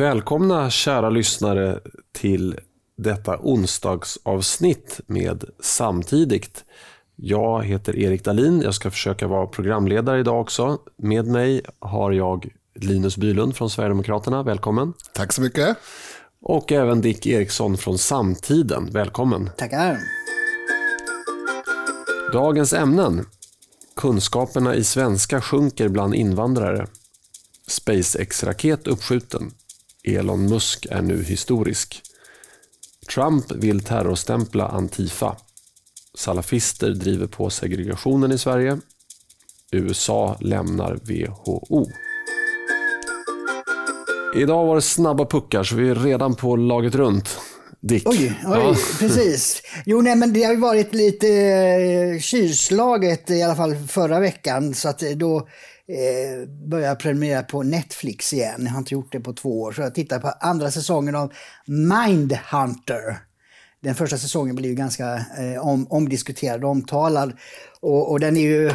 Välkomna kära lyssnare till detta onsdagsavsnitt med Samtidigt. Jag heter Erik Dalin. Jag ska försöka vara programledare idag också. Med mig har jag Linus Bylund från Sverigedemokraterna. Välkommen. Tack så mycket. Och även Dick Eriksson från Samtiden. Välkommen. Tackar. Dagens ämnen. Kunskaperna i svenska sjunker bland invandrare. SpaceX-raket uppskjuten. Elon Musk är nu historisk. Trump vill terrorstämpla Antifa. Salafister driver på segregationen i Sverige. USA lämnar WHO. Idag var det snabba puckar så vi är redan på laget runt. Dick. Oj, oj ja. precis. Jo, nej, men det har ju varit lite eh, kylslaget i alla fall förra veckan. Så att då eh, började jag prenumerera på Netflix igen. Jag har inte gjort det på två år. Så jag tittar på andra säsongen av Mindhunter. Den första säsongen blev ju ganska eh, om, omdiskuterad och omtalad. Och, och den är ju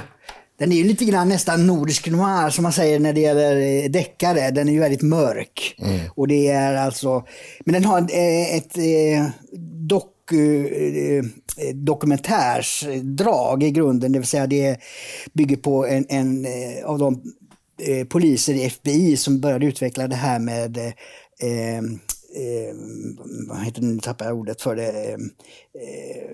den är ju lite grann nästan nordisk noir som man säger när det gäller eh, deckare. Den är ju väldigt mörk. Mm. Och det är alltså, men den har eh, ett, ett eh, dock, eh, eh, dokumentärsdrag i grunden. Det vill säga det bygger på en, en eh, av de poliser i FBI som började utveckla det här med eh, eh, vad heter det, nu tappar jag ordet för det, eh,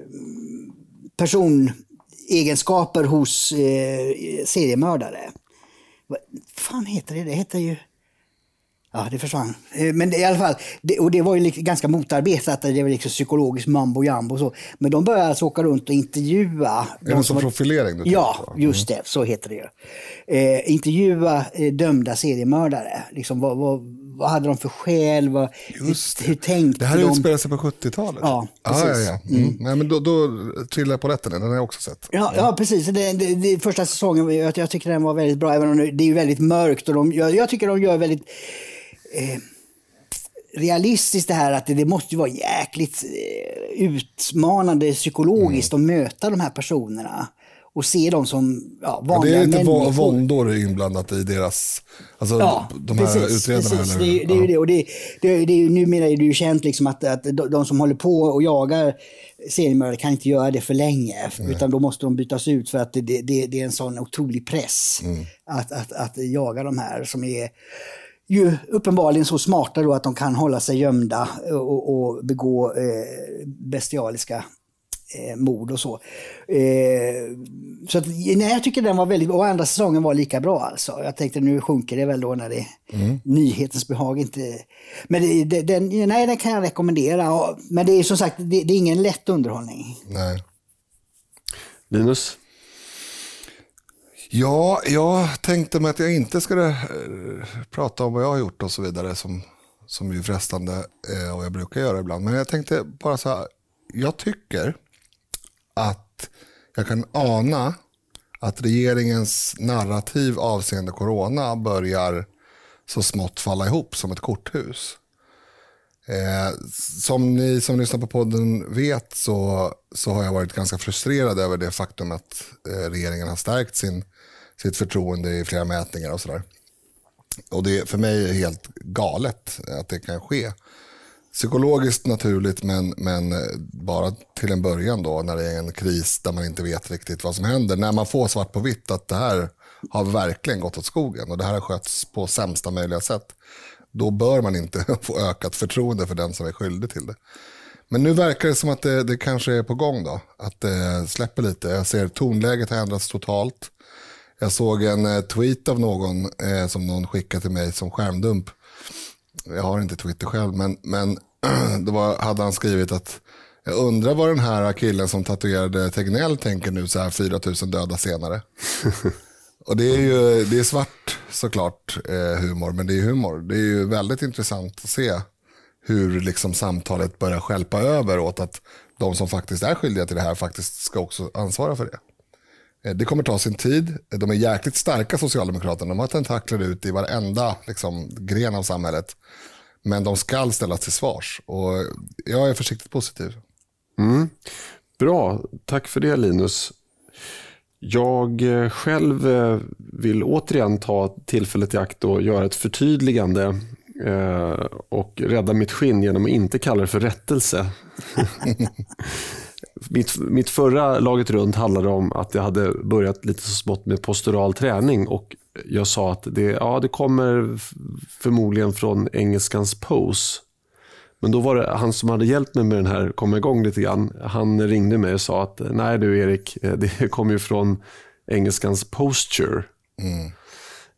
personegenskaper hos eh, seriemördare. Vad fan heter det? Det heter ju... Ja, det försvann. Eh, men i alla fall, det, och det var ju ganska motarbetat. Det var liksom psykologiskt mambo jambo och så. Men de började alltså åka runt och intervjua. Är det de som profilering? Du ja, på? just det. Så heter det ju. Eh, intervjua eh, dömda seriemördare. Liksom, vad, vad, vad hade de för skäl? Vad, hur, hur tänkte de? Det här de? utspelar sig på 70-talet? Ja, precis. Ah, ja, ja. Mm. Mm. Nej, men då, då trillar jag på rätten, den har jag också sett. Ja, ja precis. Det, det, det, första säsongen, jag, jag tycker den var väldigt bra, även om det är väldigt mörkt. Och de, jag, jag tycker de gör väldigt eh, realistiskt det här att det, det måste vara jäkligt eh, utmanande psykologiskt mm. att möta de här personerna och se dem som ja, vanliga människor. Det är lite våndor inblandat i deras, alltså ja, de här precis, utredarna. Precis. Det, är, det är ju det. Och det, det, det är, numera är det ju känt liksom att, att de som håller på och jagar seriemördare kan inte göra det för länge. Nej. Utan då måste de bytas ut för att det, det, det är en sån otrolig press mm. att, att, att jaga de här som är ju uppenbarligen så smarta då att de kan hålla sig gömda och, och begå eh, bestialiska eh, mord och så. Eh, så att, nej, jag tycker den var väldigt, och andra säsongen var lika bra alltså. Jag tänkte nu sjunker det väl då när det mm. nyhetens behag inte... Men det, det, den, nej, den kan jag rekommendera. Men det är som sagt, det, det är ingen lätt underhållning. Nej. Linus? Ja, jag tänkte mig att jag inte skulle eh, prata om vad jag har gjort och så vidare som, som är frestande eh, och jag brukar göra ibland. Men jag tänkte bara så här, jag tycker att jag kan ana att regeringens narrativ avseende corona börjar så smått falla ihop som ett korthus. Eh, som ni som lyssnar på podden vet så, så har jag varit ganska frustrerad över det faktum att eh, regeringen har stärkt sin, sitt förtroende i flera mätningar och sådär. Och det för mig är helt galet att det kan ske psykologiskt naturligt men, men bara till en början då när det är en kris där man inte vet riktigt vad som händer. När man får svart på vitt att det här har verkligen gått åt skogen och det här har skötts på sämsta möjliga sätt. Då bör man inte få ökat förtroende för den som är skyldig till det. Men nu verkar det som att det, det kanske är på gång då. Att det släpper lite. Jag ser tonläget har ändrats totalt. Jag såg en eh, tweet av någon eh, som någon skickade till mig som skärmdump jag har inte Twitter själv, men, men då var, hade han skrivit att jag undrar vad den här killen som tatuerade Tegnell tänker nu så här 4000 döda senare. Och det är ju det är svart såklart eh, humor, men det är humor. Det är ju väldigt intressant att se hur liksom samtalet börjar skälpa över åt att de som faktiskt är skyldiga till det här faktiskt ska också ansvara för det. Eh, det kommer ta sin tid. De är jäkligt starka Socialdemokraterna. De har tentakler ut i varenda liksom, gren av samhället. Men de ska ställas till svars. Och jag är försiktigt positiv. Mm. Bra, tack för det Linus. Jag eh, själv eh, vill återigen ta tillfället i akt och göra ett förtydligande eh, och rädda mitt skinn genom att inte kalla det för rättelse. mitt, mitt förra laget runt handlade om att jag hade börjat lite så smått med postural träning och jag sa att det, ja, det kommer förmodligen från engelskans pose. Men då var det han som hade hjälpt mig med den här, komma igång lite grann. Han ringde mig och sa att nej du Erik, eh, det kommer ju från engelskans posture. Mm.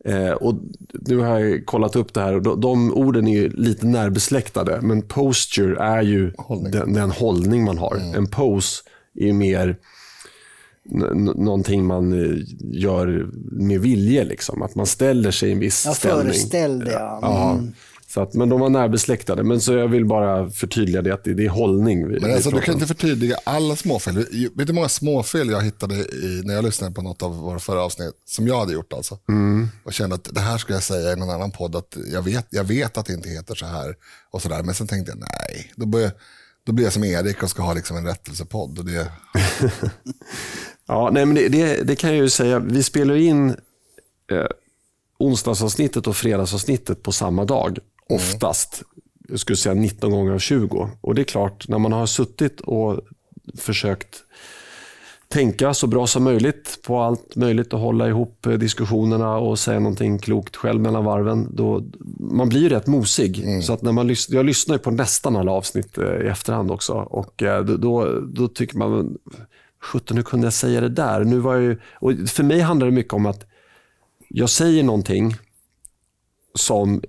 Eh, och nu har jag kollat upp det här och de, de orden är lite närbesläktade. Men posture är ju hållning. Den, den, hållning man har. Mm. En pose är mer någonting man eh, gör med vilje. Liksom. Att man ställer sig i en viss ja, ställning. Föreställ det, ja. Mm. Så att, men de var närbesläktade. Men så jag vill bara förtydliga det att det, det är hållning. Vi, men alltså, du kan inte förtydliga alla småfel. Vet du hur många småfel jag hittade i, när jag lyssnade på något av våra förra avsnitt, som jag hade gjort alltså. Mm. Och kände att det här skulle jag säga i någon annan podd, att jag vet, jag vet att det inte heter så här. och så där. Men sen tänkte jag, nej, då, börjar, då blir jag som Erik och ska ha liksom en rättelsepodd. Och det... ja, nej, men det, det, det, kan jag ju säga. Vi spelar in eh, onsdagsavsnittet och fredagsavsnittet på samma dag. Oftast. Jag skulle säga 19 gånger av 20. Och det är klart, när man har suttit och försökt tänka så bra som möjligt på allt möjligt och hålla ihop diskussionerna och säga någonting klokt själv mellan varven. Då, man blir ju rätt mosig. Mm. Så att när man, jag lyssnar på nästan alla avsnitt eh, i efterhand också. Och eh, då, då tycker man, sjutton hur kunde jag säga det där? Nu var jag och för mig handlar det mycket om att jag säger någonting som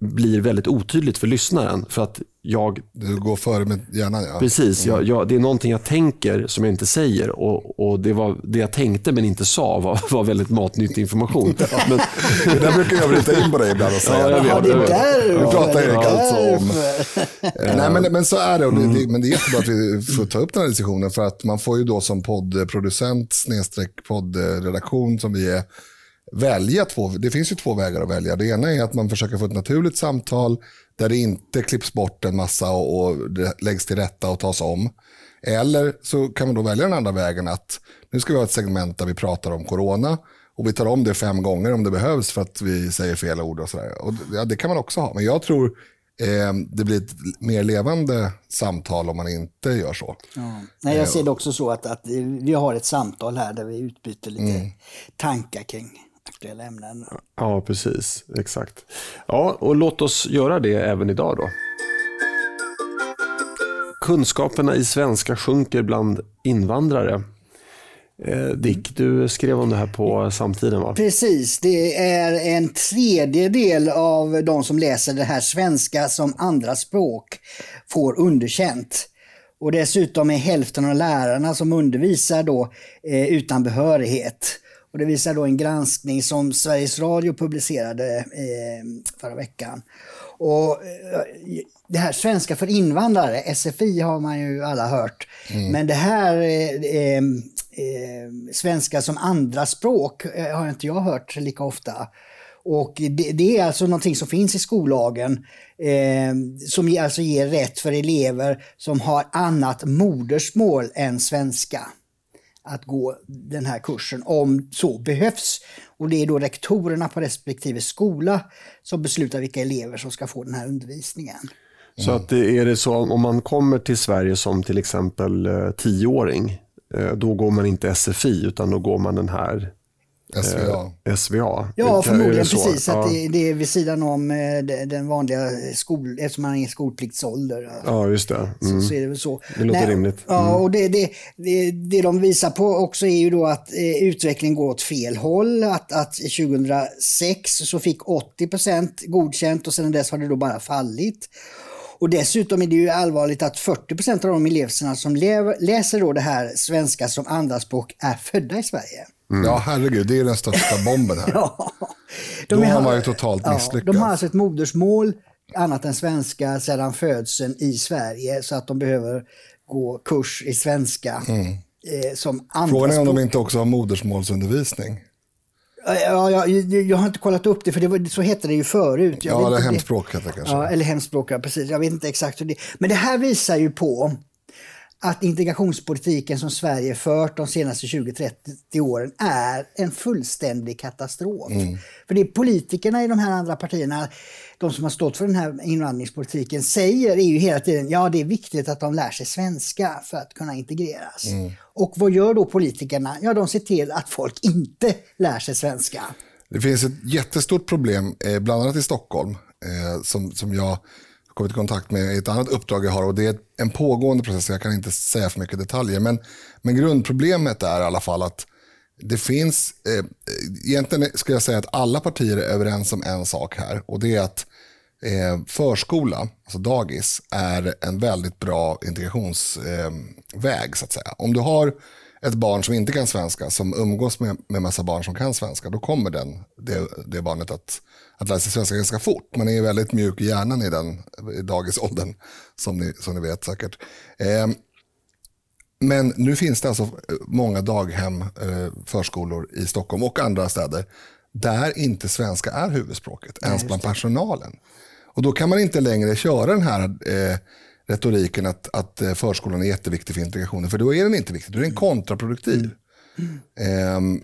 blir väldigt otydligt för lyssnaren. För att jag... Du går före med hjärnan ja. Precis, jag, jag, det är någonting jag tänker som jag inte säger. Och, och det, var, det jag tänkte men inte sa var, var väldigt matnyttig information. ja. men... det där brukar jag bryta in på dig ibland och säga. Ja, jag vet, ja, det är där. Nu pratar Erik alltså om... Nej, men, men så är det, det, det, men det är jättebra att vi får ta upp den här diskussionen. För att man får ju då som poddproducent, snedstreck poddredaktion som vi är, välja två, det finns ju två vägar att välja. Det ena är att man försöker få ett naturligt samtal där det inte klipps bort en massa och, och läggs till rätta och tas om. Eller så kan man då välja den andra vägen att nu ska vi ha ett segment där vi pratar om corona och vi tar om det fem gånger om det behövs för att vi säger fel ord och sådär. Och ja, det kan man också ha. Men jag tror eh, det blir ett mer levande samtal om man inte gör så. Ja. Nej, jag ser det också så att, att vi har ett samtal här där vi utbyter lite mm. tankar kring aktuella ämnen. Ja, precis. Exakt. Ja, och låt oss göra det även idag då. Kunskaperna i svenska sjunker bland invandrare. Eh, Dick, du skrev om det här på samtiden va? Precis, det är en tredjedel av de som läser det här svenska som andra språk får underkänt. Och dessutom är hälften av lärarna som undervisar då eh, utan behörighet. Och det visar då en granskning som Sveriges Radio publicerade eh, förra veckan. Och eh, det här svenska för invandrare, SFI har man ju alla hört. Mm. Men det här eh, eh, svenska som andra språk eh, har inte jag hört lika ofta. Och det, det, är alltså någonting som finns i skollagen eh, som alltså ger rätt för elever som har annat modersmål än svenska att gå den här kursen om så behövs. Och det är då rektorerna på respektive skola som beslutar vilka elever som ska få den här undervisningen. Så att är det så om man kommer till Sverige som till exempel eh, tioåring, eh, då går man inte SFI utan då går man den här SVA. Eh, SVA. Ja, förmodligen precis. Ja. Att det, det, är vid sidan om eh, den vanliga skol, eftersom man är i skolpliktsålder. Ja, just det. Mm. Så, så, är det väl så. Det låter Nej, rimligt. Mm. Ja, och det, det, det, det de visar på också är ju då att eh, utvecklingen går åt fel håll. Att, att 2006 så fick 80% godkänt och sedan dess har det då bara fallit. Och dessutom är det ju allvarligt att 40% av de eleverna som läser då det här svenska som andraspråk är födda i Sverige. Mm. Ja, herregud, det är den största bomben här. ja. De Då har man ju totalt ja, misslyckats. De har alltså ett modersmål, annat än svenska, sedan födseln i Sverige, så att de behöver gå kurs i svenska mm. eh, som Frågan är om de inte också har modersmålsundervisning. Ja, jag, jag har inte kollat upp det, för det var, så hette det ju förut. Jag ja, eller hemspråk heter det kanske. Ja, eller hemspråk, ja, precis. Jag vet inte exakt hur det Men det här visar ju på att integrationspolitiken som Sverige fört de senaste 20-30 åren är en fullständig katastrof. Mm. För det politikerna i de här andra partierna, de som har stått för den här invandringspolitiken, säger är ju hela tiden ja det är viktigt att de lär sig svenska för att kunna integreras. Mm. Och vad gör då politikerna? Ja, de ser till att folk inte lär sig svenska. Det finns ett jättestort problem, eh, bland annat i Stockholm, eh, som, som jag kommit i kontakt med i ett annat uppdrag jag har och det är en pågående process, jag kan inte säga för mycket detaljer. Men, men grundproblemet är i alla fall att det finns, eh, egentligen skulle jag säga att alla partier är överens om en sak här och det är att eh, förskola, alltså dagis, är en väldigt bra integrationsväg eh, så att säga. Om du har ett barn som inte kan svenska, som umgås med, med massa barn som kan svenska, då kommer den, det, det barnet att, att lära sig svenska ganska fort. Man är väldigt mjuk i hjärnan i den i dagisåldern, som ni, som ni vet säkert. Eh, men nu finns det alltså många daghem, eh, förskolor i Stockholm och andra städer där inte svenska är huvudspråket, Nej, ens bland personalen. Och då kan man inte längre köra den här eh, retoriken att, att eh, förskolan är jätteviktig för integrationen. För då är den inte viktig, då är den kontraproduktiv. Mm. Mm.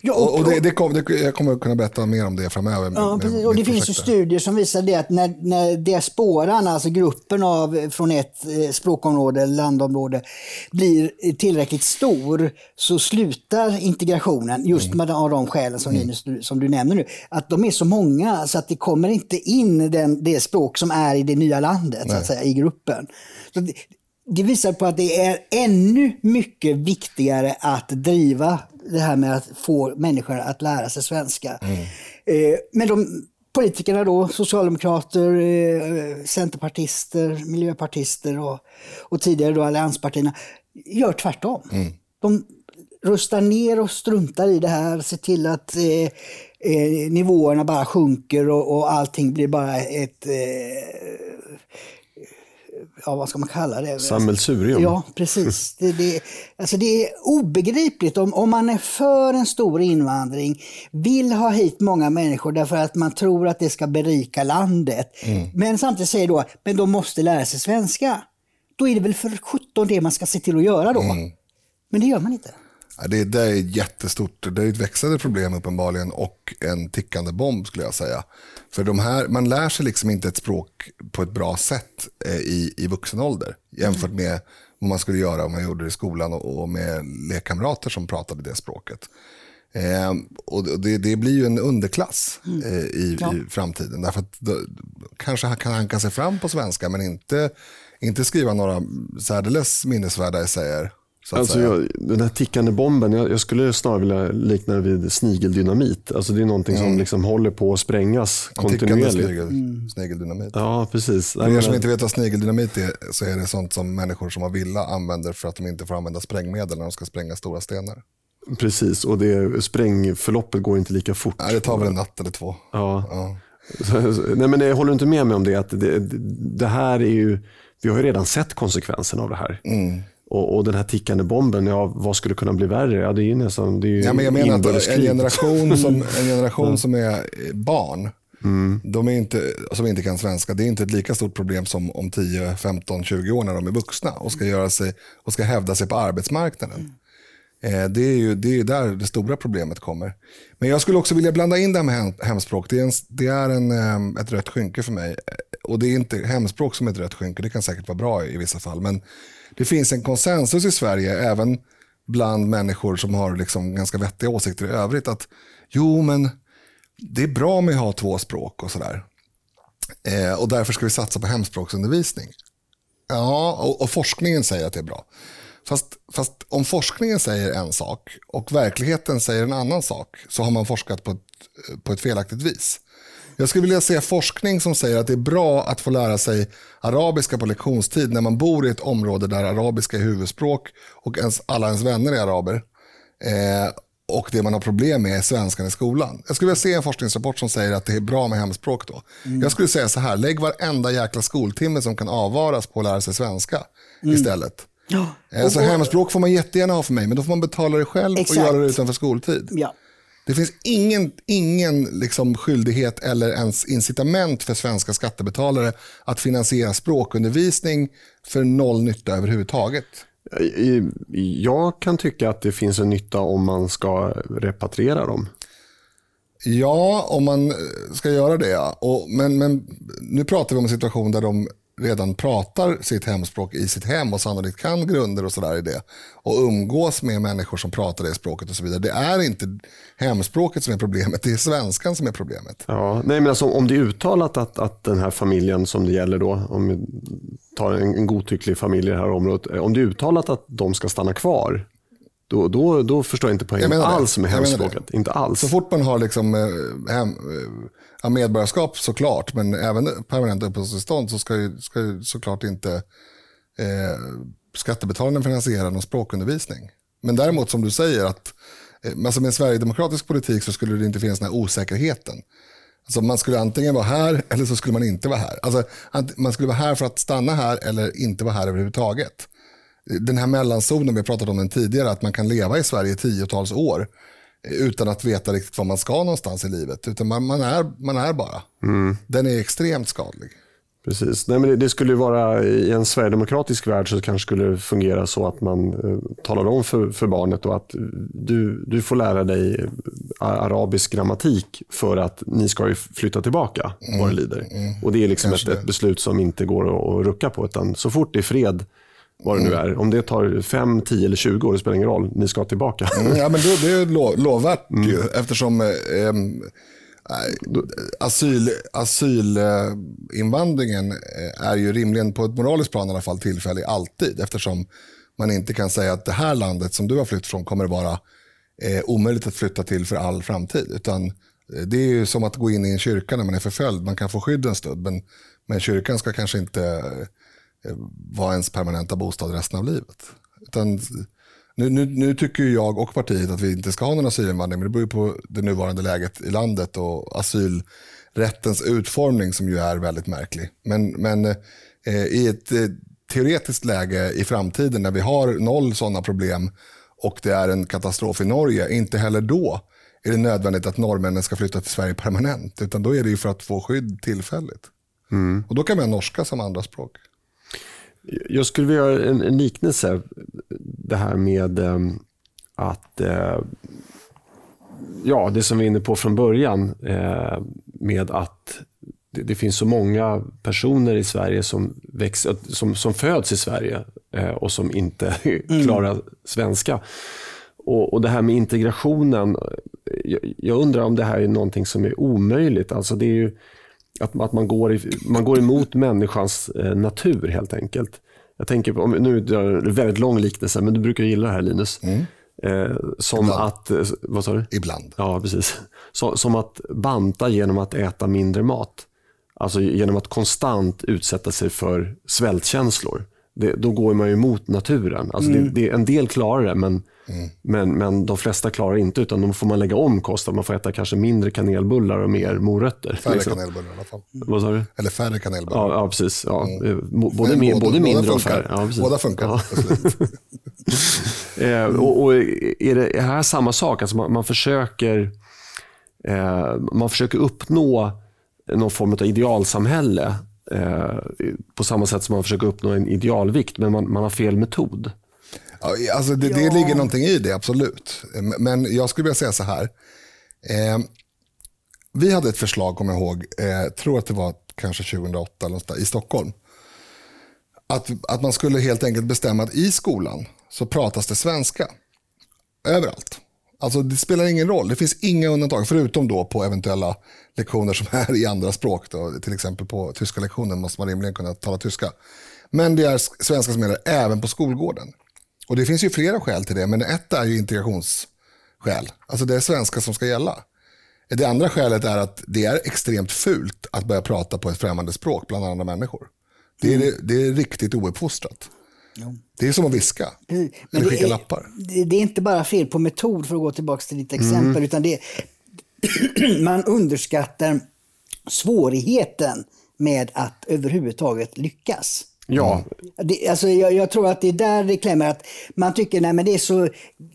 Ja, och, och det, det, kom, det, jag kommer kunna berätta mer om det framöver. Ja, med, precis. Och det finns ju studier som visar det att när, när diasporan, alltså gruppen av, från ett eh, språkområde, landområde, blir tillräckligt stor så slutar integrationen, just mm. med av de skälen som, mm. Linus, som du nämner nu. Att de är så många så att det kommer inte in den, det språk som är i det nya landet, så att säga, i gruppen. Så det, det visar på att det är ännu mycket viktigare att driva det här med att få människor att lära sig svenska. Mm. Eh, men de politikerna då, socialdemokrater, eh, centerpartister, miljöpartister och, och tidigare då allianspartierna, gör tvärtom. Mm. De rustar ner och struntar i det här, ser till att eh, eh, nivåerna bara sjunker och, och allting blir bara ett eh, ja, vad ska man kalla det? Sammelsurium. Ja, precis. Det, det, alltså det är obegripligt om, om man är för en stor invandring, vill ha hit många människor därför att man tror att det ska berika landet. Mm. Men samtidigt säger då, men de måste lära sig svenska. Då är det väl för 17 det man ska se till att göra då. Mm. Men det gör man inte. Det, det är jättestort. Det är ett växande problem uppenbarligen och en tickande bomb skulle jag säga. För de här, man lär sig liksom inte ett språk på ett bra sätt eh, i, i vuxen ålder jämfört med vad man skulle göra om man gjorde det i skolan och, och med lekkamrater som pratade det språket. Eh, och det, det, blir ju en underklass mm. eh, i, ja. i, framtiden. Därför att då, kanske kan hanka sig fram på svenska men inte, inte skriva några särdeles minnesvärda essäer Alltså jag, den här tickande bomben, jag, jag, skulle snarare vilja likna det vid snigeldynamit. Alltså det är någonting mm. som liksom håller på att sprängas en kontinuerligt. Snigel, mm. Snigeldynamit. Ja, precis. För er som inte vet vad snigeldynamit är så är det sånt som människor som har villa använder för att de inte får använda sprängmedel när de ska spränga stora stenar. Precis, och det, sprängförloppet går inte lika fort. Nej, det tar väl en natt eller två. Ja. ja. Nej, men jag håller inte med mig om det. Att det, det här är ju, vi har ju redan sett konsekvenserna av det här. Mm. Och, och, den här tickande bomben, ja, vad skulle kunna bli värre? Ja, det är ju nästan det är ju ja, men Jag menar att en generation som, en generation som är barn, mm. de är inte, som inte kan svenska, det är inte ett lika stort problem som om 10, 15, 20 år när de är vuxna och ska, göra sig, och ska hävda sig på arbetsmarknaden. Mm. det är ju det är där det stora problemet kommer. Men jag skulle också vilja blanda in det här med hemspråk. Det är, en, det är en, eh, ett rött skynke för mig. Och det är inte hemspråk som är ett rött skynke, det kan säkert vara bra i vissa fall. Men det finns en konsensus i Sverige, även bland människor som har liksom ganska vettiga åsikter i övrigt, att jo, men det är bra med att ha två språk och sådär. Eh, och därför ska vi satsa på hemspråksundervisning. Ja, och, och, forskningen säger att det är bra. Fast, fast om forskningen säger en sak och verkligheten säger en annan sak så har man forskat på ett, på ett felaktigt vis. Jag skulle vilja se forskning som säger att det är bra att få lära sig arabiska på lektionstid när man bor i ett område där arabiska är huvudspråk och ens, alla ens vänner är araber. Eh, och det man har problem med är svenskan i skolan. Jag skulle vilja se en forskningsrapport som säger att det är bra med hemspråk då. Mm. Jag skulle säga så här, lägg varenda jäkla skoltimme som kan avvaras på att lära sig svenska mm. istället. Ja. Eh, så hemspråk får man jättegärna ha för mig, men då får man betala det själv Exakt. och göra det utanför skoltid. Ja. Det finns ingen, ingen liksom skyldighet eller ens incitament för svenska skattebetalare att finansiera språkundervisning för noll nytta överhuvudtaget. Jag kan tycka att det finns en nytta om man ska repatriera dem. Ja, om man ska göra det. Ja. Och, men, men nu pratar vi om en situation där de redan pratar sitt hemspråk i sitt hem och sannolikt kan grunder och sådär i det. Och umgås med människor som pratar det språket och så vidare. Det är inte hemspråket som är problemet, det är svenskan som är problemet. Ja, nej men alltså, om det är uttalat att, att den här familjen som det gäller då, om vi tar en, en godtycklig familj i det här området, om det är uttalat att de ska stanna kvar, då, då, då förstår jag inte poängen jag alls med hemspråket. Inte alls. Så fort man har liksom, eh, hem, Ja, medborgarskap såklart, men även permanent uppehållstillstånd så ska ju, ska ju såklart inte eh, skattebetalarna finansiera någon språkundervisning. Men däremot som du säger att eh, alltså med sverigedemokratisk politik så skulle det inte finnas den här osäkerheten. Alltså man skulle antingen vara här eller så skulle man inte vara här. Alltså, man skulle vara här för att stanna här eller inte vara här överhuvudtaget den här mellanzonen, vi har pratat om den tidigare, att man kan leva i Sverige tiotals år utan att veta riktigt var man ska någonstans i livet. Utan man, man är, man är bara. Mm. Den är extremt skadlig. Precis. Nej, men det, det, skulle vara I en sverigedemokratisk värld så kanske skulle fungera så att man eh, talar om för, för barnet då att du, du får lära dig arabisk grammatik för att ni ska flytta tillbaka mm. vad det lider. Mm. Och Det är liksom ett, ett, beslut som inte går att, att rucka på. Utan så fort det är fred vad det nu är. Om det tar 5, 10 eller 20 år, det spelar ingen roll. Ni ska tillbaka. Mm, ja, men då, det är lo, lovvärt mm. ju, eftersom eh, asyl, asylinvandringen eh, är ju rimligen på ett moraliskt plan i alla fall tillfällig alltid. Eftersom man inte kan säga att det här landet som du har flytt från kommer vara eh, omöjligt att flytta till för all framtid. Utan eh, det är ju som att gå in i en kyrka när man är förföljd. Man kan få skydd en stund, men, men kyrkan ska kanske inte Eh, vara ens permanenta bostad resten av livet. Utan, nu, nu, nu, tycker jag och partiet att vi inte ska ha någon asylinvandring, men det beror på det nuvarande läget i landet och asylrättens utformning som ju är väldigt märklig. Men, men eh, i ett eh, teoretiskt läge i framtiden när vi har noll sådana problem och det är en katastrof i Norge, inte heller då är det nödvändigt att norrmännen ska flytta till Sverige permanent, utan då är det ju för att få skydd tillfälligt. Mm. Och då kan vi ha norska som andra språk. Jag skulle vilja göra en, en liknelse. Det här med um, att uh, ja, det som vi är inne på från början uh, med att det, det, finns så många personer i Sverige som, växer, som, som föds i Sverige uh, och som inte mm. klarar svenska. Och, och, Det här med integrationen, jag, jag, undrar om det här är någonting som är omöjligt. Alltså det är ju, att, att man, går i, man går emot människans eh, natur helt enkelt. Jag tänker på, nu är det en väldigt lång liknelse, men du brukar gilla det här Linus. Mm. Eh, som Ibland. att, eh, vad sa du? Ibland. Ja, precis. Så, som att banta genom att äta mindre mat. Alltså genom att konstant utsätta sig för svältkänslor. Det, då går man ju emot naturen. Alltså mm. det, det, en del klarar det, men Mm. Men, men de flesta klarar inte, utan då får man lägga om kosten. Man får äta kanske mindre kanelbullar och mer morötter. Färre liksom. kanelbullar i alla fall. Mm. Vad sa du? Eller färre kanelbullar. Ja, ja precis. Ja. Mm. Både, både, både mindre och färre. Ja, båda funkar. Ja. eh, och, och, är det här samma sak? Alltså man, man försöker, eh, man försöker uppnå någon form av idealsamhälle eh, på samma sätt som man försöker uppnå en idealvikt, men man, man har fel metod. Ja, alltså det, det ligger någonting i det, absolut. Men jag skulle vilja säga så här. Eh, vi hade ett förslag, kommer jag ihåg, eh, tror att det var kanske 2008 eller något i Stockholm. Att, att man skulle helt enkelt bestämma att i skolan så pratas det svenska. Överallt. Alltså det spelar ingen roll, det finns inga undantag förutom då på eventuella lektioner som är i andra språk. Då. Till exempel på tyska lektionen måste man rimligen kunna tala tyska. Men det är svenska som gäller även på skolgården. Och det finns ju flera skäl till det, men ett är ju integrationsskäl. Alltså det är svenska som ska gälla. Det andra skälet är att det är extremt fult att börja prata på ett främmande språk bland andra människor. Det är, mm. det är riktigt ouppfostrat. Ja. Det är som att viska mm. eller skicka är, lappar. Det är inte bara fel på metod, för att gå tillbaka till ditt exempel, mm. utan det man underskattar svårigheten med att överhuvudtaget lyckas. Ja, Det, alltså jag, jag, tror att det är där det klämmer. Att man tycker att det är så,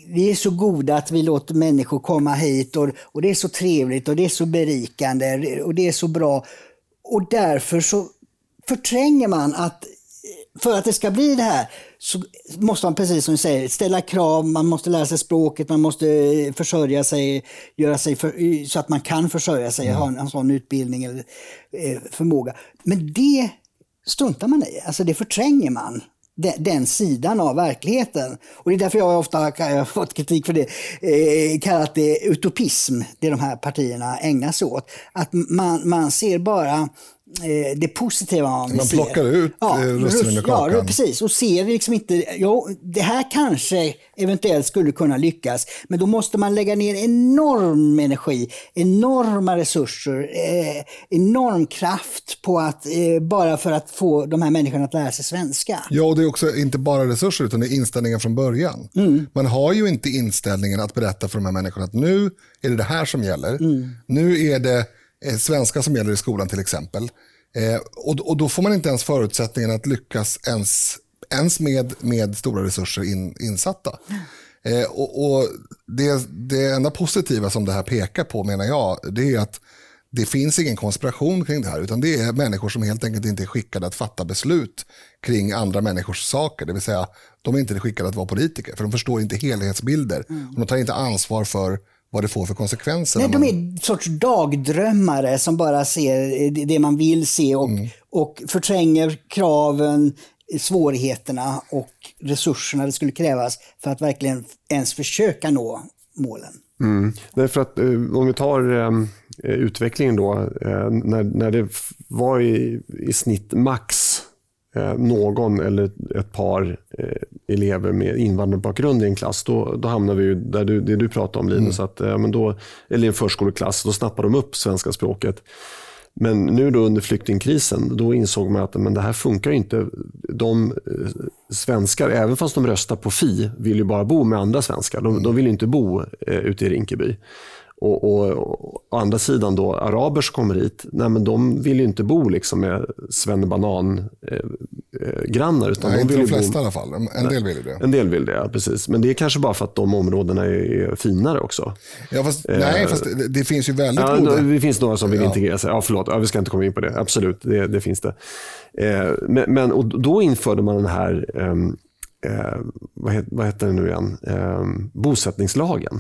vi är så goda att vi låter människor komma hit och, och det är så trevligt och det är så berikande och det är så bra. Och därför så förtränger man att för att det ska bli det här så måste man, precis som du säger, ställa krav, man måste lära sig språket, man måste försörja sig, göra sig för, så att man kan försörja sig, mm. ha en, en sån utbildning eller eh, förmåga. Men det struntar man i, alltså det förtränger man. Den, den, sidan av verkligheten. Och Det är därför jag ofta har fått kritik för det, eh, kallat det utopism, det de här partierna ägnar sig åt. Att man, man ser bara eh, det positiva man, man plockar ut ja, eh, russinen med kakan. Ja, precis. Och ser liksom inte, jo, det här kanske eventuellt skulle kunna lyckas, men då måste man lägga ner enorm energi, enorma resurser, eh, enorm kraft på att, eh, bara för att få de här människorna att lära sig svenska. Ja, och det är också inte bara resurser, utan det är inställningen från början. Mm. Man har ju inte inställningen att berätta för de här människorna att nu är det det här som gäller. Mm. Nu är det eh, svenska som gäller i skolan till exempel. Eh, och, och då får man inte ens förutsättningen att lyckas ens, ens med, med stora resurser in, insatta. Eh, och, och det, det enda positiva som det här pekar på menar jag, det är att det finns ingen konspiration kring det här, utan det är människor som helt enkelt inte är skickade att fatta beslut kring andra människors saker. Det vill säga, de är inte skickade att vara politiker, för de förstår inte helhetsbilder. Mm. de tar inte ansvar för vad det får för konsekvenser. Nej, de är en sorts dagdrömmare som bara ser det man vill se och, mm. och förtränger kraven, svårigheterna och resurserna det skulle krävas för att verkligen ens försöka nå målen. Mm. Därför att eh, om vi tar eh, utvecklingen då, eh, när, när det var i, i snitt max Eh, någon eller ett par eh, elever med invandrarbakgrund i en klass, då, då hamnar vi ju där du, det du pratar om Linus, mm. att, eh, men då, eller i en förskoleklass, då snappar de upp svenska språket. Men nu då under flyktingkrisen, då insåg man att men det här funkar inte. De svenskar, även fast de röstar på Fi, vill ju bara bo med andra svenskar. De, de vill inte bo eh, ute i Rinkeby. Och, och, och, å andra sidan då, araber som kommer hit, nej, men de vill ju inte bo liksom med svennebanan-grannar. Eh, eh, nej, inte de flesta bo... i alla fall. En nej, del vill det. En del vill det, ja, precis. Men det är kanske bara för att de områdena är finare också. Ja, fast, eh, nej, fast det, det, finns ju väldigt ja, goda... Det finns några som vill ja. integrera sig. Ja, förlåt, ja, vi ska inte komma in på det. Absolut, det, det finns det. Eh, men, men och då införde man den här, ehm, eh, vad, heter, vad heter det nu igen, ehm, bosättningslagen.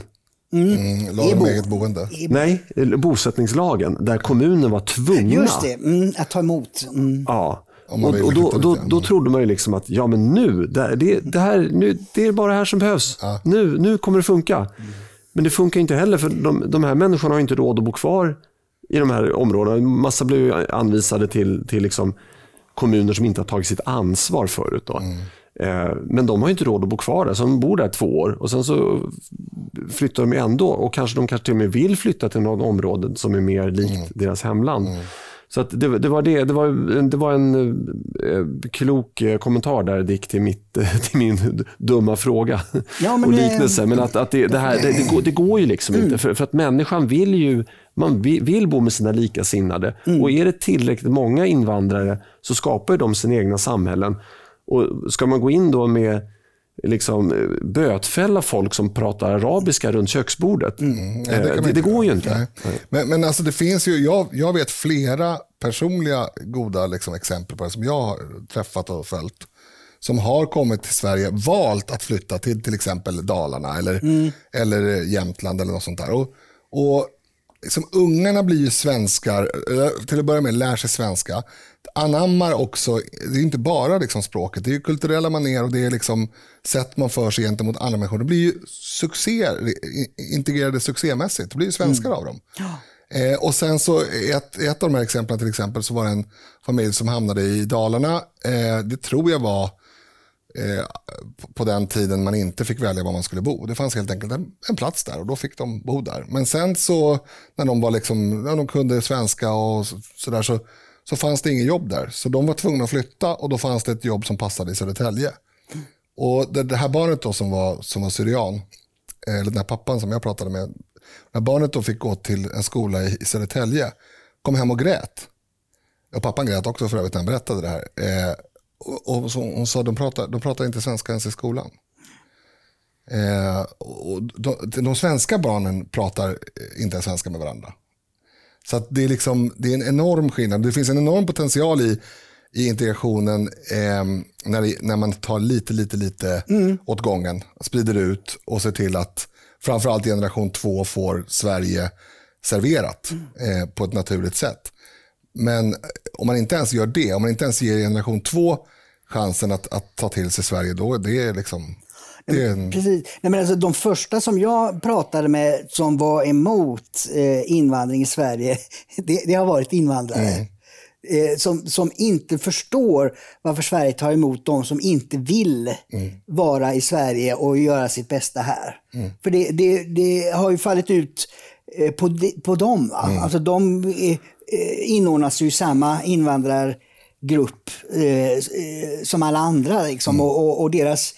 Mm. Mm, lagen om eget boende. Nej, bosättningslagen där kommunen var tvungna Just det, mm, att ta emot. Mm. Ja. Och, och då, då, då, trodde man ju liksom att ja, men nu, det, det, det, här, nu, det är bara det här som behövs. Ja. Nu, nu kommer det funka. Men det funkar inte heller för de, de här människorna har inte råd att bo kvar i de här områdena. Massa blev anvisade till, till liksom kommuner som inte har tagit sitt ansvar förut. Då. Eh, men de har inte råd att bo kvar där, så de bor där två år och sen så flyttar de ändå och kanske de kanske till och med vill flytta till något område som är mer likt mm. deras hemland. Mm. Så det, det, var det. Det var, det var en eh, klok eh, kommentar där Dick till, mitt, till min dumma fråga ja, och liknelse. Men att, att det, det här, det, det, går, det går ju liksom mm. inte. För, för att människan vill ju man vill bo med sina likasinnade. Mm. Och är det tillräckligt många invandrare så skapar de sina egna samhällen. Och Ska man gå in då med liksom, bötfälla folk som pratar arabiska runt köksbordet. Mm, nej, det, det, det går ju inte. Men, men alltså det finns ju, jag, jag vet flera personliga goda liksom, exempel på det som jag har träffat och följt. Som har kommit till Sverige, valt att flytta till till exempel Dalarna eller, mm. eller Jämtland eller något sånt där. Och, och liksom, ungarna blir ju svenskar, till att börja med lär sig svenska anammar också, det är inte bara liksom språket, det är kulturella manér och det är liksom sätt man för sig gentemot andra människor. Det blir ju succé, integrerade succémässigt, det blir ju svenskar mm. av dem. Ja. Eh, och sen så, ett, ett av de här exemplen till exempel, så var det en familj som hamnade i Dalarna. Eh, det tror jag var eh, på den tiden man inte fick välja var man skulle bo. Det fanns helt enkelt en, en, plats där och då fick de bo där. Men sen så, när de var liksom, när de kunde svenska och sådär, så, så så fanns det inget jobb där. Så de var tvungna att flytta och då fanns det ett jobb som passade i Södertälje. Och det, det här barnet då som var, som var syrian, eh, eller den här pappan som jag pratade med, när barnet då fick gå till en skola i, i Södertälje, kom hem och grät. Och pappan grät också för övrigt när han berättade det här. Eh, och, och så, hon sa de pratar, de pratar inte svenska ens i skolan. Eh, och de, de svenska barnen pratar inte svenska med varandra. Så det, är liksom, det är en enorm skillnad. Det finns en enorm potential i, i integrationen eh, när, det, när man tar lite, lite, lite mm. åt gången, sprider ut och ser till att framförallt generation två får Sverige serverat mm. eh, på ett naturligt sätt. Men om man inte ens gör det, om man inte ens ger generation två chansen att, att ta till sig Sverige, då det är liksom en... Precis. Nej, men alltså, de första som jag pratade med som var emot eh, invandring i Sverige, det, det har varit invandrare. Mm. Eh, som, som inte förstår varför Sverige tar emot de som inte vill mm. vara i Sverige och göra sitt bästa här. Mm. För det, det, det, har ju fallit ut eh, på, de, på dem. Mm. Alltså de eh, inordnas ju i samma invandrargrupp som alla andra. Liksom, mm. och, och, och, deras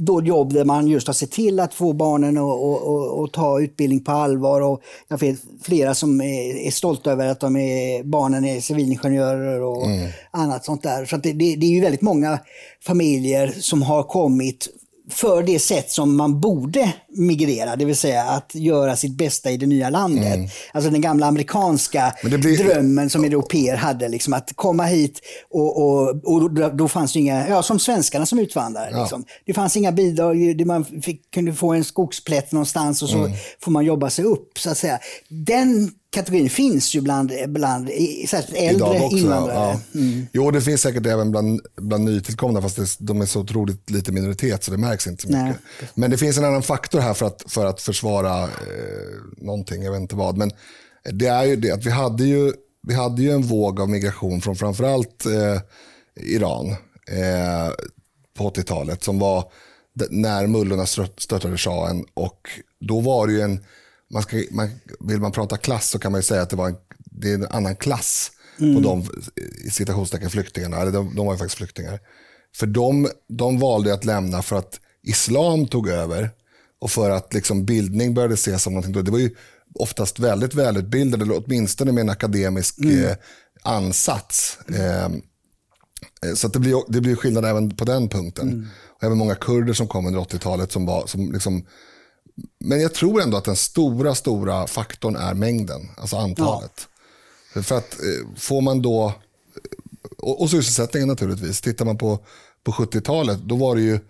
då jobb där man just har sett till att få barnen att ta utbildning på allvar. Och jag vet flera som är, är stolta över att de är, barnen är civilingenjörer och mm. annat sånt där. Så det, det, det är ju väldigt många familjer som har kommit för det sätt som man borde migrera, det vill säga att göra sitt bästa i det nya landet. Mm. Alltså den gamla amerikanska blir... drömmen som europeer hade, liksom, att komma hit och, och, och då fanns det inga, ja som svenskarna som utvandrare. Ja. Liksom. Det fanns inga bidrag, man fick, kunde få en skogsplätt någonstans och så mm. får man jobba sig upp. så att säga. Den kategorin finns ju bland, bland särskilt äldre också, invandrare. Ja. Mm. Jo, det finns säkert även bland, bland nytillkomna, fast det, de är så otroligt lite minoritet så det märks inte så mycket. Nej. Men det finns en annan faktor här för att, för att försvara eh, någonting, jag vet inte vad. Men det är ju det att vi hade ju, vi hade ju en våg av migration från framförallt eh, Iran eh, på 80-talet som var när mullorna störtade shahen och då var det ju en man ska, man, vill man prata klass så kan man säga att det var en, det är en annan klass mm. på de citationstecken flyktingarna. Eller de, de var ju faktiskt flyktingar. För de, de valde att lämna för att islam tog över och för att liksom bildning började ses som någonting. Det var ju oftast väldigt välutbildade, eller åtminstone med en akademisk mm. eh, ansats. Eh, så det, blir, det blir skillnad även på den punkten. Mm. Och även många kurder som kom under 80-talet som, var, som liksom men jag tror ändå att den stora, stora faktorn är mängden, alltså antalet. Ja. För att eh, får man då, och, och sysselsättningen naturligtvis, tittar man på, på 70-talet, då var det ju,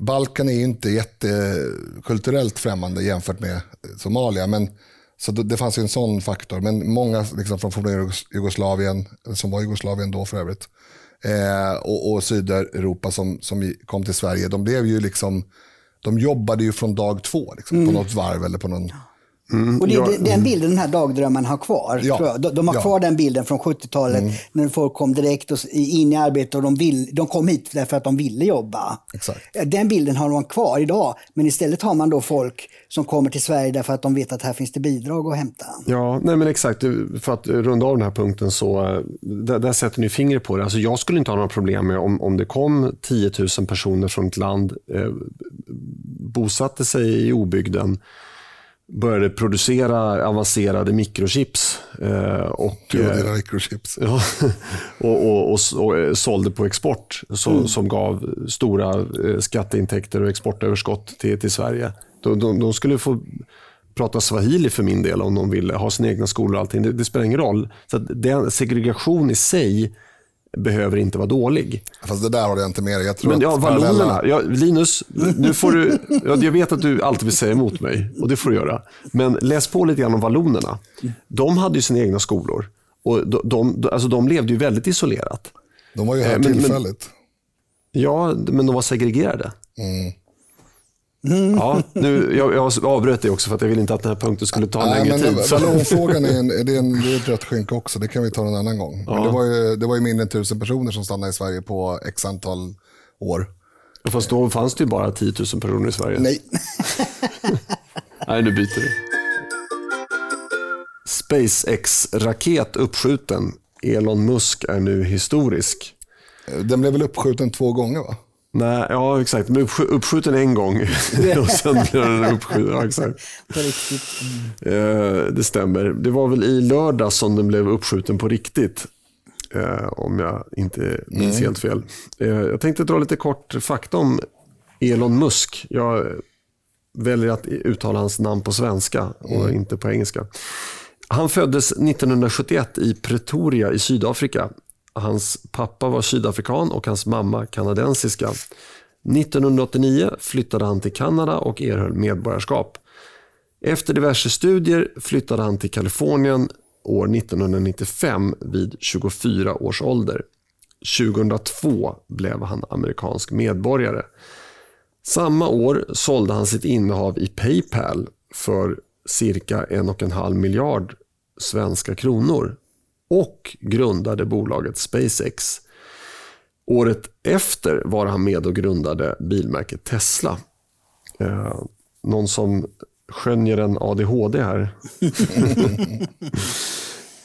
Balkan är ju inte jättekulturellt främmande jämfört med Somalia, men så det fanns ju en sån faktor. Men många liksom, från forna Jugoslavien, som var Jugoslavien då för övrigt, eh, och, och Sydeuropa som, som kom till Sverige, de blev ju liksom de jobbade ju från dag två liksom, mm. på något varv eller på någon... Mm. Och det är den bilden den här dagdrömmen har kvar. Ja. De, de, har ja. kvar den bilden från 70-talet mm. när folk kom direkt och, in i arbete och de, vill, de kom hit därför att de ville jobba. Exakt. Den bilden har de kvar idag, men istället har man då folk som kommer till Sverige därför att de vet att här finns det bidrag att hämta. Ja, nej men exakt. För att runda av den här punkten så eh, där, där sätter ni fingret på det. Alltså jag skulle inte ha några problem med om, om det kom 10 000 personer från ett land, eh, bosatte sig i obygden, började producera avancerade mikrochips. Eh, och, eh, mikrochips. Ja, och, och, och, och, eh, sålde på export som, mm. som gav stora skatteintäkter och exportöverskott till, till Sverige. De, de, de, skulle få prata swahili för min del om de ville, ha sina egna skolor och allting. Det, det spelar ingen roll. Så den segregation i sig behöver inte vara dålig. Fast det där har jag inte med dig. Jag tror Men ja, vallonerna. Ja, Linus, nu får du, jag vet att du alltid vill säga emot mig och det får du göra. Men läs på lite grann om vallonerna. De hade ju sina egna skolor och de, de, alltså de levde ju väldigt isolerat. De var ju här eh, men, tillfälligt. Men, ja, men de var segregerade. Mm. Mm. Ja, nu, jag, jag avbröt dig också för att jag ville inte att den här punkten skulle ta Nej, längre men, tid. Ballongfrågan är, en, det är, en, det är ett rött skynke också, det kan vi ta en annan gång. Ja. Men det, var ju, det var ju mindre än tusen personer som stannade i Sverige på x antal år. Fast då fanns det ju bara 10 000 personer i Sverige. Nej. Nej, nu byter vi. SpaceX-raket uppskjuten. Elon Musk är nu historisk. Den blev väl uppskjuten två gånger va? Nej, ja exakt. Men uppskjuten en gång och sen blir den uppskjuten. Ja, exakt. På riktigt. Mm. det stämmer. Det var väl i lördag som den blev uppskjuten på riktigt. eh, om jag inte minns mm. helt fel. Eh, jag tänkte dra lite kort fakta om Elon Musk. Jag väljer att uttala hans namn på svenska och mm. inte på engelska. Han föddes 1971 i Pretoria i Sydafrika. Hans pappa var sydafrikan och hans mamma kanadensiska. 1989 flyttade han till Kanada och erhöll medborgarskap. Efter diverse studier flyttade han till Kalifornien år 1995 vid 24 års ålder. 2002 blev han amerikansk medborgare. Samma år sålde han sitt innehav i Paypal för cirka en och en halv miljard svenska kronor och grundade bolaget SpaceX. Året efter var han med och grundade bilmärket Tesla. Eh, någon som skönjer en ADHD här.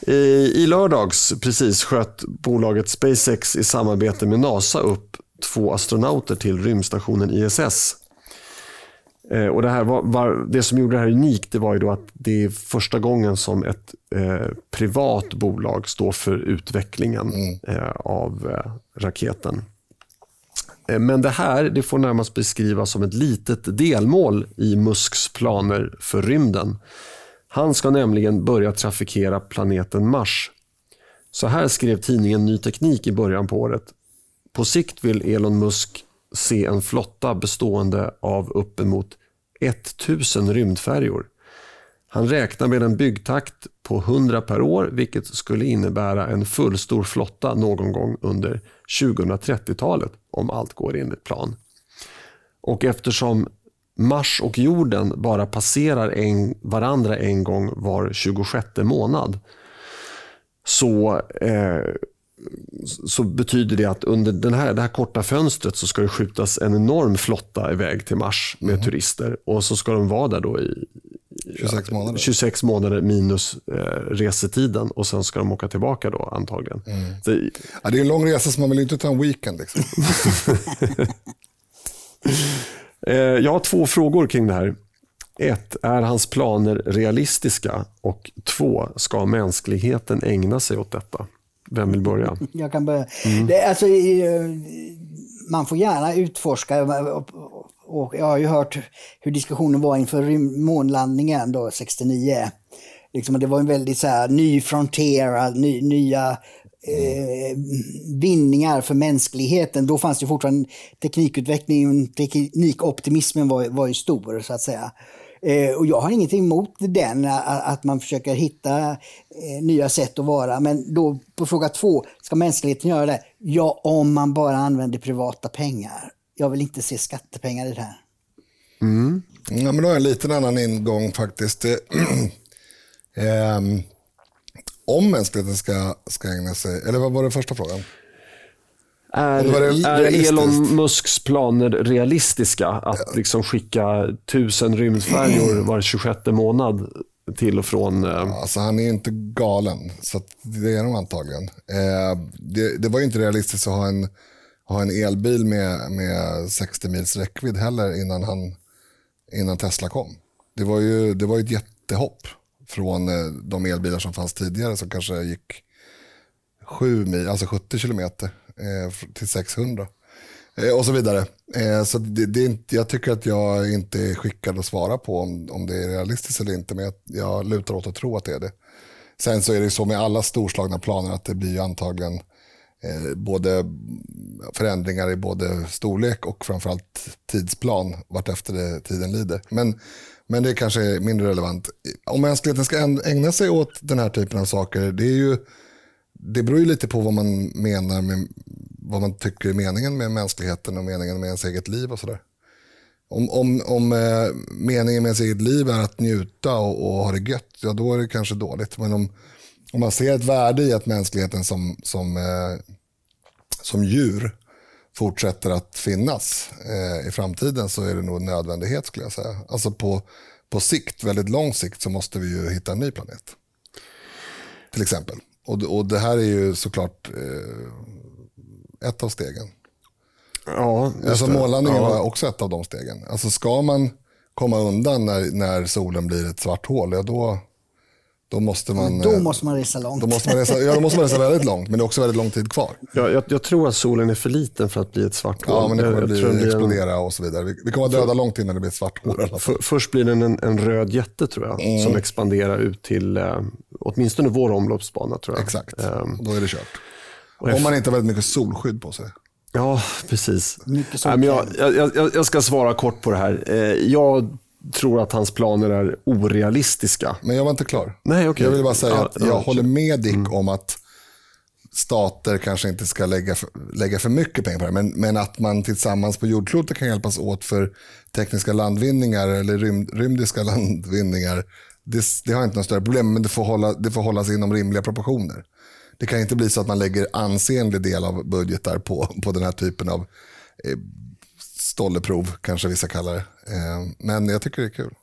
I, I lördags precis sköt bolaget SpaceX i samarbete med NASA upp två astronauter till rymdstationen ISS. Eh, och det, här var, var, det som gjorde det här unikt det var ju då att det är första gången som ett eh, privat bolag står för utvecklingen mm. eh, av eh, raketen. Eh, men det här det får närmast beskrivas som ett litet delmål i Musks planer för rymden. Han ska nämligen börja trafikera planeten Mars. Så här skrev tidningen Ny Teknik i början på året. På sikt vill Elon Musk se en flotta bestående av uppemot 1000 rymdfärjor. Han räknar med en byggtakt på 100 per år vilket skulle innebära en fullstor flotta någon gång under 2030-talet om allt går enligt plan. Och eftersom Mars och jorden bara passerar en, varandra en gång var 26 månad så, eh, så betyder det att under den här, det här korta fönstret så ska det skjutas en enorm flotta iväg till Mars med mm. turister och så ska de vara där då i 26 månader, 26 månader minus eh, resetiden och sen ska de åka tillbaka då antagligen. Mm. Det, ja, det är en lång resa så man vill inte ta en weekend. Liksom. Eh, jag har två frågor kring det här. Ett, är hans planer realistiska? Och två, ska mänskligheten ägna sig åt detta? Vem vill börja? Jag kan börja. Mm. Det, alltså, man får gärna utforska och jag har ju hört hur diskussionen var inför månlandningen då, 69. Liksom, det var en väldigt så här, ny frontier, ny, nya eh, vinningar för mänskligheten. Då fanns det fortfarande teknikutvecklingen, teknikoptimismen var, var ju stor så att säga. Eh, och jag har ingenting emot den, att man försöker hitta eh, nya sätt att vara. Men då på fråga två, ska mänskligheten göra det? Ja, om man bara använder privata pengar. Jag vill inte se skattepengar i det här. Mm. Ja, men då har jag en liten annan ingång faktiskt. um, om mänskligheten ska, ska ägna sig, eller vad var den första frågan? Är, är Elon Musks planer realistiska? Att ja. liksom skicka tusen rymdfärjor var 26 månad till och från... Eh... Alltså, han är inte galen, så det är de antagligen. Eh, det, det, var inte realistiskt att ha en, ha en elbil med, med 60 mils räckvidd heller innan, han, innan Tesla kom. Det var ju, det var ett jättehopp från eh, de elbilar som fanns tidigare som kanske gick 7 mil, alltså 70 kilometer eh, till 600. Eh, och så vidare. Eh, så det, det, jag tycker att jag inte är skickad att svara på om, om det är realistiskt eller inte, men jag, jag lutar åt att tro att det är det. Sen så är det så med alla storslagna planer att det blir antagligen eh, både förändringar i både storlek och framförallt tidsplan vartefter det, tiden lider. Men men det kanske är mindre relevant. Om mänskligheten ska ägna sig åt den här typen av saker, det, är ju, det beror ju lite på vad man menar med vad man tycker är meningen med mänskligheten och meningen med ens eget liv och sådär. Om, om, om eh, meningen med ens eget liv är att njuta och, och ha det gött, ja då är det kanske dåligt. Men om, om man ser ett värde i att mänskligheten som, som, eh, som djur fortsätter att finnas eh, i framtiden så är det nog en nödvändighet skulle jag säga. Alltså på, på sikt, väldigt lång sikt, så måste vi ju hitta en ny planet. Till exempel. Och, och det här är ju såklart eh, ett av stegen. Ja, alltså månlandningen ja. var också ett av de stegen. Alltså ska man komma undan när, när solen blir ett svart hål, ja då, då måste man... Då eh, måste man resa långt. då måste man resa, ja, då måste man resa väldigt långt, men det är också väldigt lång tid kvar. Jag, jag, jag tror att solen är för liten för att bli ett svart hål. Ja, men det kommer jag, att jag bli, den blir en- explodera och så vidare. Vi, vi kommer att döda långt innan det blir ett svart hål. För, först blir den en, en röd jätte tror jag, Mm. som expanderar ut till eh, åtminstone vår omloppsbana. tror jag. Exakt, Ehm, då är det kört. och Om man inte har väldigt mycket solskydd på sig. Ja, precis. Mycket Nej, men jag, jag, jag, jag ska svara kort på det här. Eh, jag tror att hans planer är orealistiska. Men jag var inte klar. Nej, okej. Jag vill bara säga Ja, att ja, jag okej. håller med Dick om att stater kanske inte ska lägga för, lägga för mycket pengar på det. Men, men att man tillsammans på jordklotet kan hjälpas åt för tekniska landvinningar eller rym, rymdiska landvinningar. Det, det har inte något större problem men det får, hålla, det får hållas inom rimliga proportioner. Det kan inte bli så att man lägger ansenlig del av budgetar på, på den här typen av eh, stolleprov, kanske vissa kallar det. Eh, men jag tycker det är kul.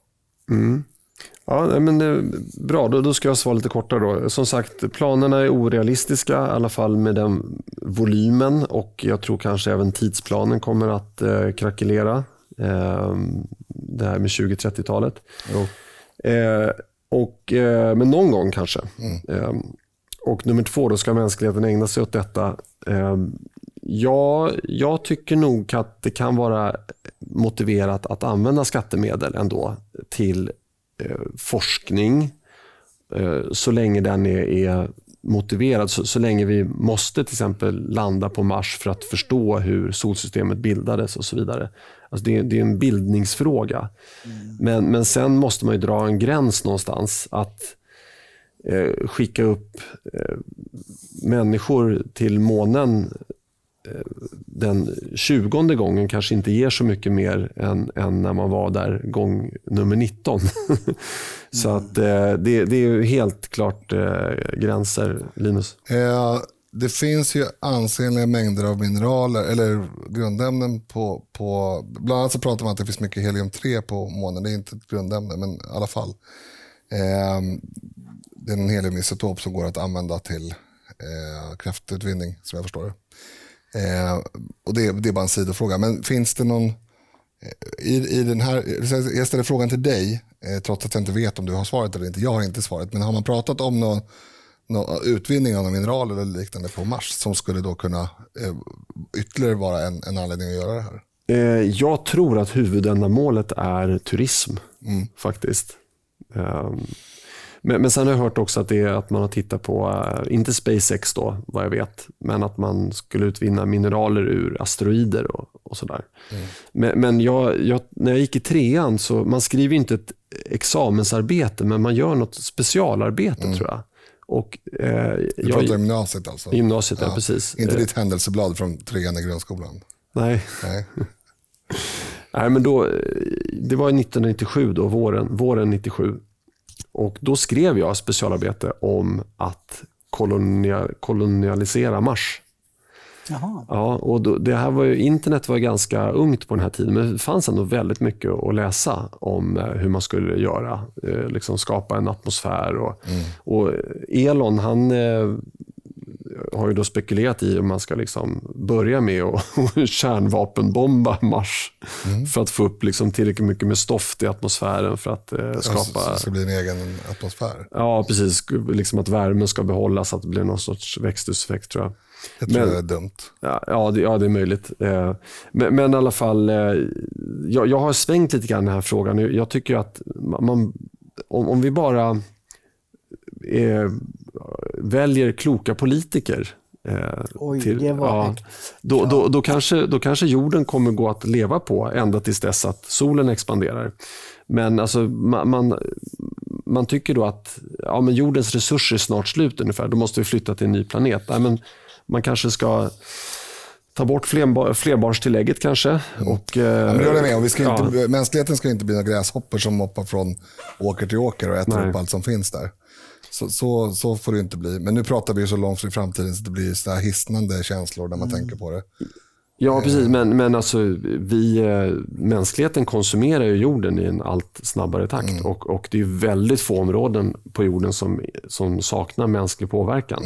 Ja, nej, men, eh, bra, då, då ska jag svara lite kortare. Då. Som sagt, planerna är orealistiska, i alla fall med den volymen och jag tror kanske även tidsplanen kommer att eh, krackelera. Eh, det här med 2030-talet. Jo. Eh, och, eh, men någon gång kanske. Eh, och nummer två, då ska mänskligheten ägna sig åt detta. Ja, jag tycker nog att det kan vara motiverat att använda skattemedel ändå till eh, forskning eh, så länge den är, är motiverad. Så, så länge vi måste till exempel landa på Mars för att förstå hur solsystemet bildades och så vidare. Alltså det, det är en bildningsfråga. Men, men sen måste man ju dra en gräns någonstans. att eh, skicka upp eh, människor till månen den tjugonde gången kanske inte ger så mycket mer än, än när man var där gång nummer 19. så att eh, det, det är ju helt klart eh, gränser, Linus. Eh, det finns ju ansenliga mängder av mineraler eller grundämnen på, på bland annat så pratar man att det finns mycket helium-3 på månen. Det är inte ett grundämne men i alla fall. Eh, det är en heliumisotop som går att använda till eh, kraftutvinning som jag förstår det. Eh, och det, det är bara en sidofråga. Men finns det någon, eh, i, i den här, jag ställer frågan till dig, eh, trots att jag inte vet om du har svaret eller inte. Jag har inte svaret, men har man pratat om någon, någon utvinning av någon mineral eller liknande på Mars som skulle då kunna eh, ytterligare vara en, en anledning att göra det här? Eh, jag tror att huvudändamålet är turism faktiskt. Ehm, Men, men sen har jag hört också att, det är att man har tittat på, eh, inte SpaceX då, vad jag vet, men att man skulle utvinna mineraler ur asteroider och, och sådär. Men, men jag, jag, när jag gick i trean, så man skriver inte ett examensarbete, men man gör något specialarbete tror jag. Och, eh, Du jag, pratar gymnasiet alltså? gymnasiet, ja, precis. Inte Eh, ditt händelseblad från trean i grundskolan? Nej. Nej. Nej, men då, eh, det var 1997, då, våren, våren 97. Och då skrev jag specialarbete om att kolonia, kolonialisera Mars. Jaha. Ja, och då, det här var ju, internet var ganska ungt på den här tiden, men det fanns ändå väldigt mycket att läsa om eh, hur man skulle göra. Eh, liksom skapa en atmosfär. Och, och Elon, han eh, har ju då spekulerat i om man ska liksom börja med att kärnvapenbomba Mars för att få upp liksom tillräckligt mycket med stoft i atmosfären för att eh, skapa... så det ska bli en egen atmosfär? Ja, precis. Liksom att värmen ska behållas, att det blir någon sorts växthuseffekt tror jag. Jag tror Men- det är dumt. Ja, ja, det, ja, det är möjligt. Eh, Men, men i alla fall, eh, jag, jag har svängt lite grann i den här frågan. Jag tycker att man, man- om, om vi bara eh, väljer kloka politiker eh, Oj, det var högt. då, då, då, kanske, då kanske jorden kommer gå att leva på ända tills dess att solen expanderar. Men alltså, man, man, man tycker då att ja, men jordens resurser är snart slut ungefär. Då måste vi flytta till en ny planet. Nej, men man kanske ska ta bort flerbar, flerbarnstillägget kanske. Och, eh, Ja, men det håller jag med om. Vi ska ja. inte, Mänskligheten ska inte bli några gräshoppor som hoppar från åker till åker och äter Nej. upp allt som finns där. Så, så, så får det inte bli. Men nu pratar vi så långt i framtiden så det blir så här hisnande känslor när man Mm. tänker på det. Ja, precis. Men, men alltså, vi, eh, mänskligheten konsumerar ju jorden i en allt snabbare takt. Och, och det är väldigt få områden på jorden som, som saknar mänsklig påverkan.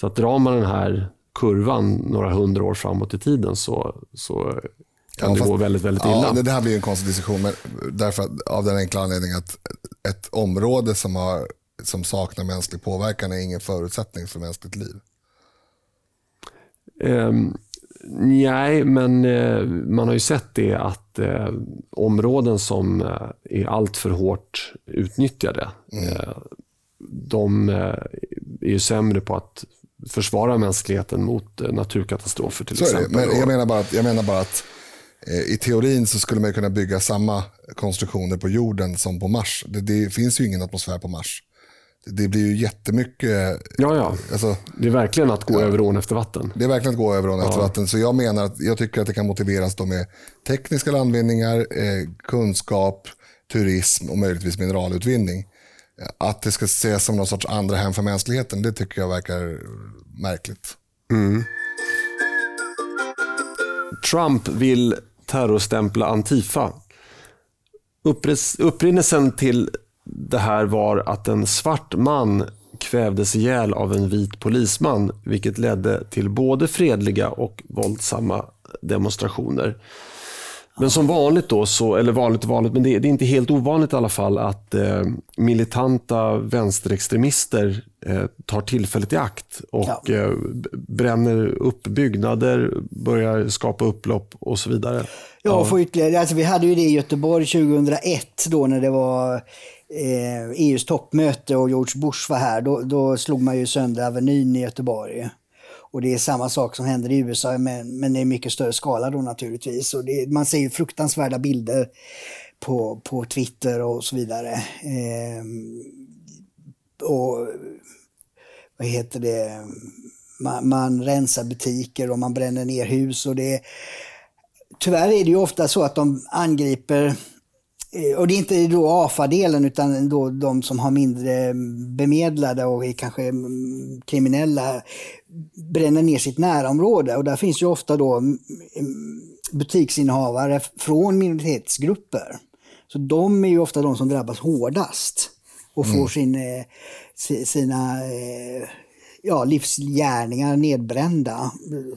Så att drar man den här kurvan några hundra år framåt i tiden så, så kan Ja, det fast- gå väldigt, väldigt illa. Ja, det, det här blir en konstig diskussion. Men därför att, av den enkla anledningen att ett område som har som saknar mänsklig påverkan är ingen förutsättning för mänskligt liv? Um, nej, men uh, man har ju sett det att uh, områden som uh, är alltför hårt utnyttjade, mm. de är ju sämre på att försvara mänskligheten mot naturkatastrofer till så exempel. Men jag, menar bara att, jag menar bara att i teorin så skulle man kunna bygga samma konstruktioner på jorden som på Mars. Det, det finns ju ingen atmosfär på Mars det blir ju jättemycket... Ja, ja. Alltså, det är verkligen att gå ja, över ån efter vatten. Det är verkligen att gå över ån ja. efter vatten. Så jag menar att jag tycker att det kan motiveras då med tekniska landvinningar, eh, kunskap, turism och möjligtvis mineralutvinning. Att det ska ses som någon sorts andra hem för mänskligheten, det tycker jag verkar märkligt. Mm. Trump vill terrorstämpla Antifa. Upprinnelsen till det här var att en svart man kvävdes ihjäl av en vit polisman, vilket ledde till både fredliga och våldsamma demonstrationer. Men som vanligt då, så, eller vanligt och vanligt, men det, det, är inte helt ovanligt i alla fall att eh, militanta vänsterextremister eh, tar tillfället i akt och ja. eh, bränner upp byggnader, börjar skapa upplopp och så vidare. Ja, ja. ytterligare, alltså, vi hade ju det i Göteborg 2001 då när det var Eh, e EUs toppmöte och George Bush var här. Då, då slog man ju sönder Avenyn i Göteborg. Och det är samma sak som händer i USA, men, men i mycket större skala då naturligtvis. Och det, man ser ju fruktansvärda bilder på, på Twitter och så vidare. Eh, och vad heter det? Man, man, rensar butiker och man bränner ner hus. och det Tyvärr är det ju ofta så att de angriper och det är inte då AFA-delen utan då de som har mindre bemedlade och är kanske mm, kriminella bränner ner sitt närområde. Och där finns ju ofta då mm, butiksinnehavare från minoritetsgrupper. Så de är ju ofta de som drabbas hårdast och får mm. sin, eh, sina eh, ja, livsgärningar nedbrända.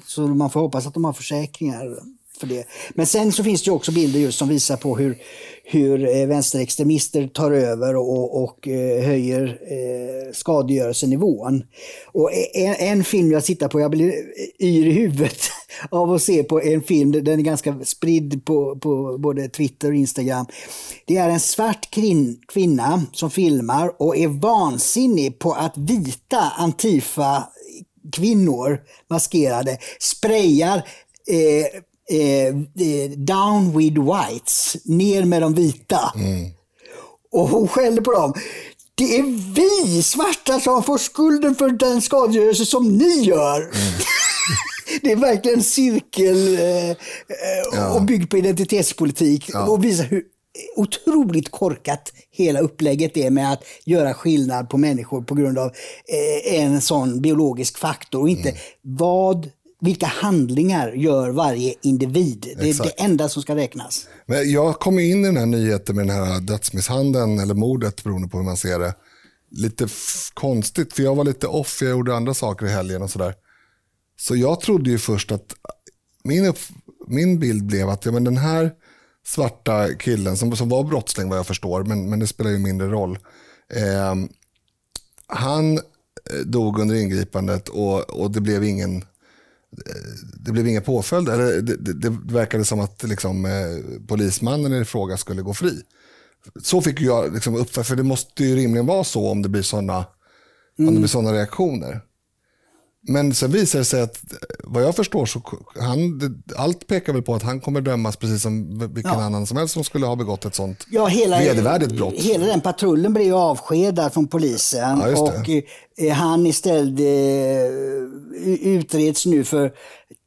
Så man får hoppas att de har försäkringar för det. Men sen så finns det också bilder just som visar på hur, hur eh, vänsterextremister tar över och, och eh, höjer eh, skadegörelsenivån. Och en, en, film jag tittar på, jag blir eh, yr i huvudet av att se på en film, den är ganska spridd på, på både Twitter och Instagram. Det är en svart kvin, kvinna som filmar och är vansinnig på att vita Antifa kvinnor maskerade sprayar eh, Eh, eh, down with whites, ner med de vita. Mm. Och hon skäller på dem. Det är vi svarta som får skulden för den skadegörelse som ni gör. Mm. det är verkligen en cirkel eh, ja. och byggd på identitetspolitik. Ja. Och visar hur otroligt korkat hela upplägget är med att göra skillnad på människor på grund av eh, en sån biologisk faktor och inte mm. vad vilka handlingar gör varje individ. Det är Exakt. det enda som ska räknas. Men jag kom in i den här nyheten med den här dödsmisshandeln, eller mordet beroende på hur man ser det. Lite konstigt, för jag var lite off, jag gjorde andra saker i helgen och sådär. Så jag trodde ju först att, min, min bild blev att ja, men den här svarta killen, som, som var brottsling vad jag förstår, men, men det spelar ju mindre roll. Eh, han dog under ingripandet och, och det blev ingen Eh, det blev inga påföljder. Det, det, det verkade som att liksom, eh, polismannen i fråga skulle gå fri. Så fick jag liksom uppfatta, för det måste ju rimligen vara så om det blir sådana mm. reaktioner. Men sen visar det sig att vad jag förstår så han, allt pekar väl på att han kommer dömas precis som vilken ja. annan som helst som skulle ha begått ett sånt ja, hela, vedervärdigt brott. Hela den patrullen blev avskedad från polisen ja, och eh, han istället eh, utreds nu för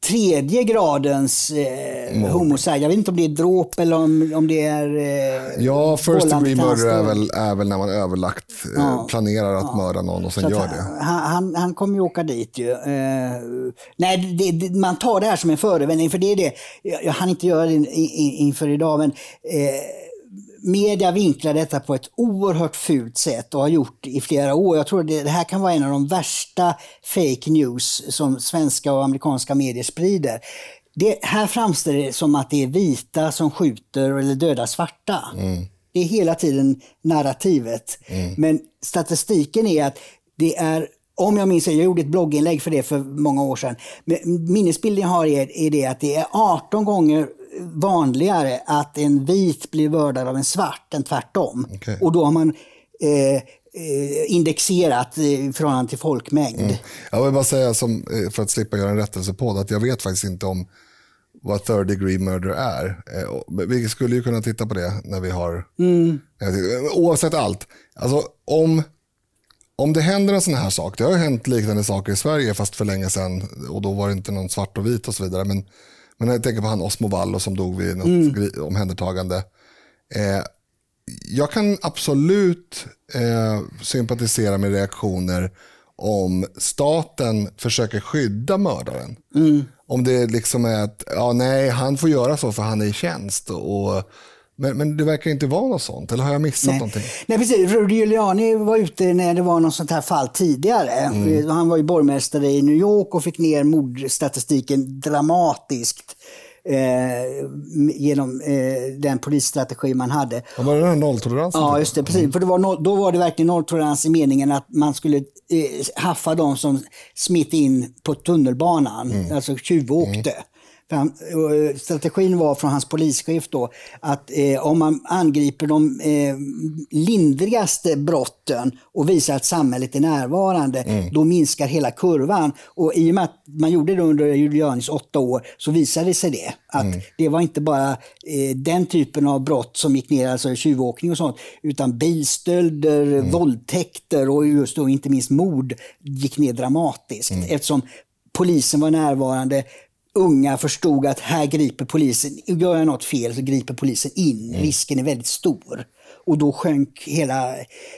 tredje gradens eh, homicide. Jag vet inte om det är dråp eller om, om det är... Eh, ja, first degree murder är väl, är väl när man överlagt eh, ja. planerar att ja. mörda någon och sen gör det. Han, han, han kommer ju åka dit ju. Eh, nej, det, det, man tar det här som en förevändning, för det är det. Jag, jag hann inte göra det in, in, inför idag, men eh, media vinklar detta på ett oerhört fult sätt och har gjort i flera år. Jag tror det, det här kan vara en av de värsta fake news som svenska och amerikanska medier sprider. Det, här framställs det som att det är vita som skjuter eller dödar svarta. Mm. Det är hela tiden narrativet. Men statistiken är att det är om jag minns jag gjorde ett blogginlägg för det för många år sedan. Men minnesbilden jag har är, är det att det är 18 gånger vanligare att en vit blir mördad av en svart än tvärtom. Okej. Och då har man eh, eh, indexerat eh, i förhållande till folkmängd. Jag vill bara säga, som, eh, för att slippa göra en rättelse på det, att jag vet faktiskt inte om vad third degree murder är. Vi skulle ju kunna titta på det när vi har... Eh, Oavsett allt. Alltså, om, om det händer en sån här sak, det har ju hänt liknande saker i Sverige fast för länge sedan och då var det inte någon svart och vit och så vidare. Men, men jag tänker på han Osmo Vallo som dog vid något gri- omhändertagande. Eh, jag kan absolut eh, sympatisera med reaktioner om staten försöker skydda mördaren. Om det liksom är att, ja nej, han får göra så för han är i tjänst. Och, men, men det verkar inte vara något sånt, eller har jag missat Nej. någonting? Nej, precis. Rudy Giuliani var ute när det var något sånt här fall tidigare. Mm. Han var ju borgmästare i New York och fick ner mordstatistiken dramatiskt. Eh, genom eh, den polisstrategi man hade. Ja, var det den här nolltoleransen? Ja, just det. Precis. För det var noll, då var det verkligen nolltolerans i meningen att man skulle eh, haffa de som smitt in på tunnelbanan, alltså tjuvåkte. För han, eh, strategin var från hans polischef då att eh, om man angriper de eh, lindrigaste brotten och visar att samhället är närvarande, då minskar hela kurvan. Och i och med att man gjorde det under Julianis åtta år så visade det sig det. Att det var inte bara eh, den typen av brott som gick ner, alltså tjuvåkning och sånt, utan bilstölder, våldtäkter och just då inte minst mord gick ner dramatiskt. Eftersom polisen var närvarande, unga förstod att här griper polisen, gör jag något fel så griper polisen in. Risken är väldigt stor. Och då sjönk hela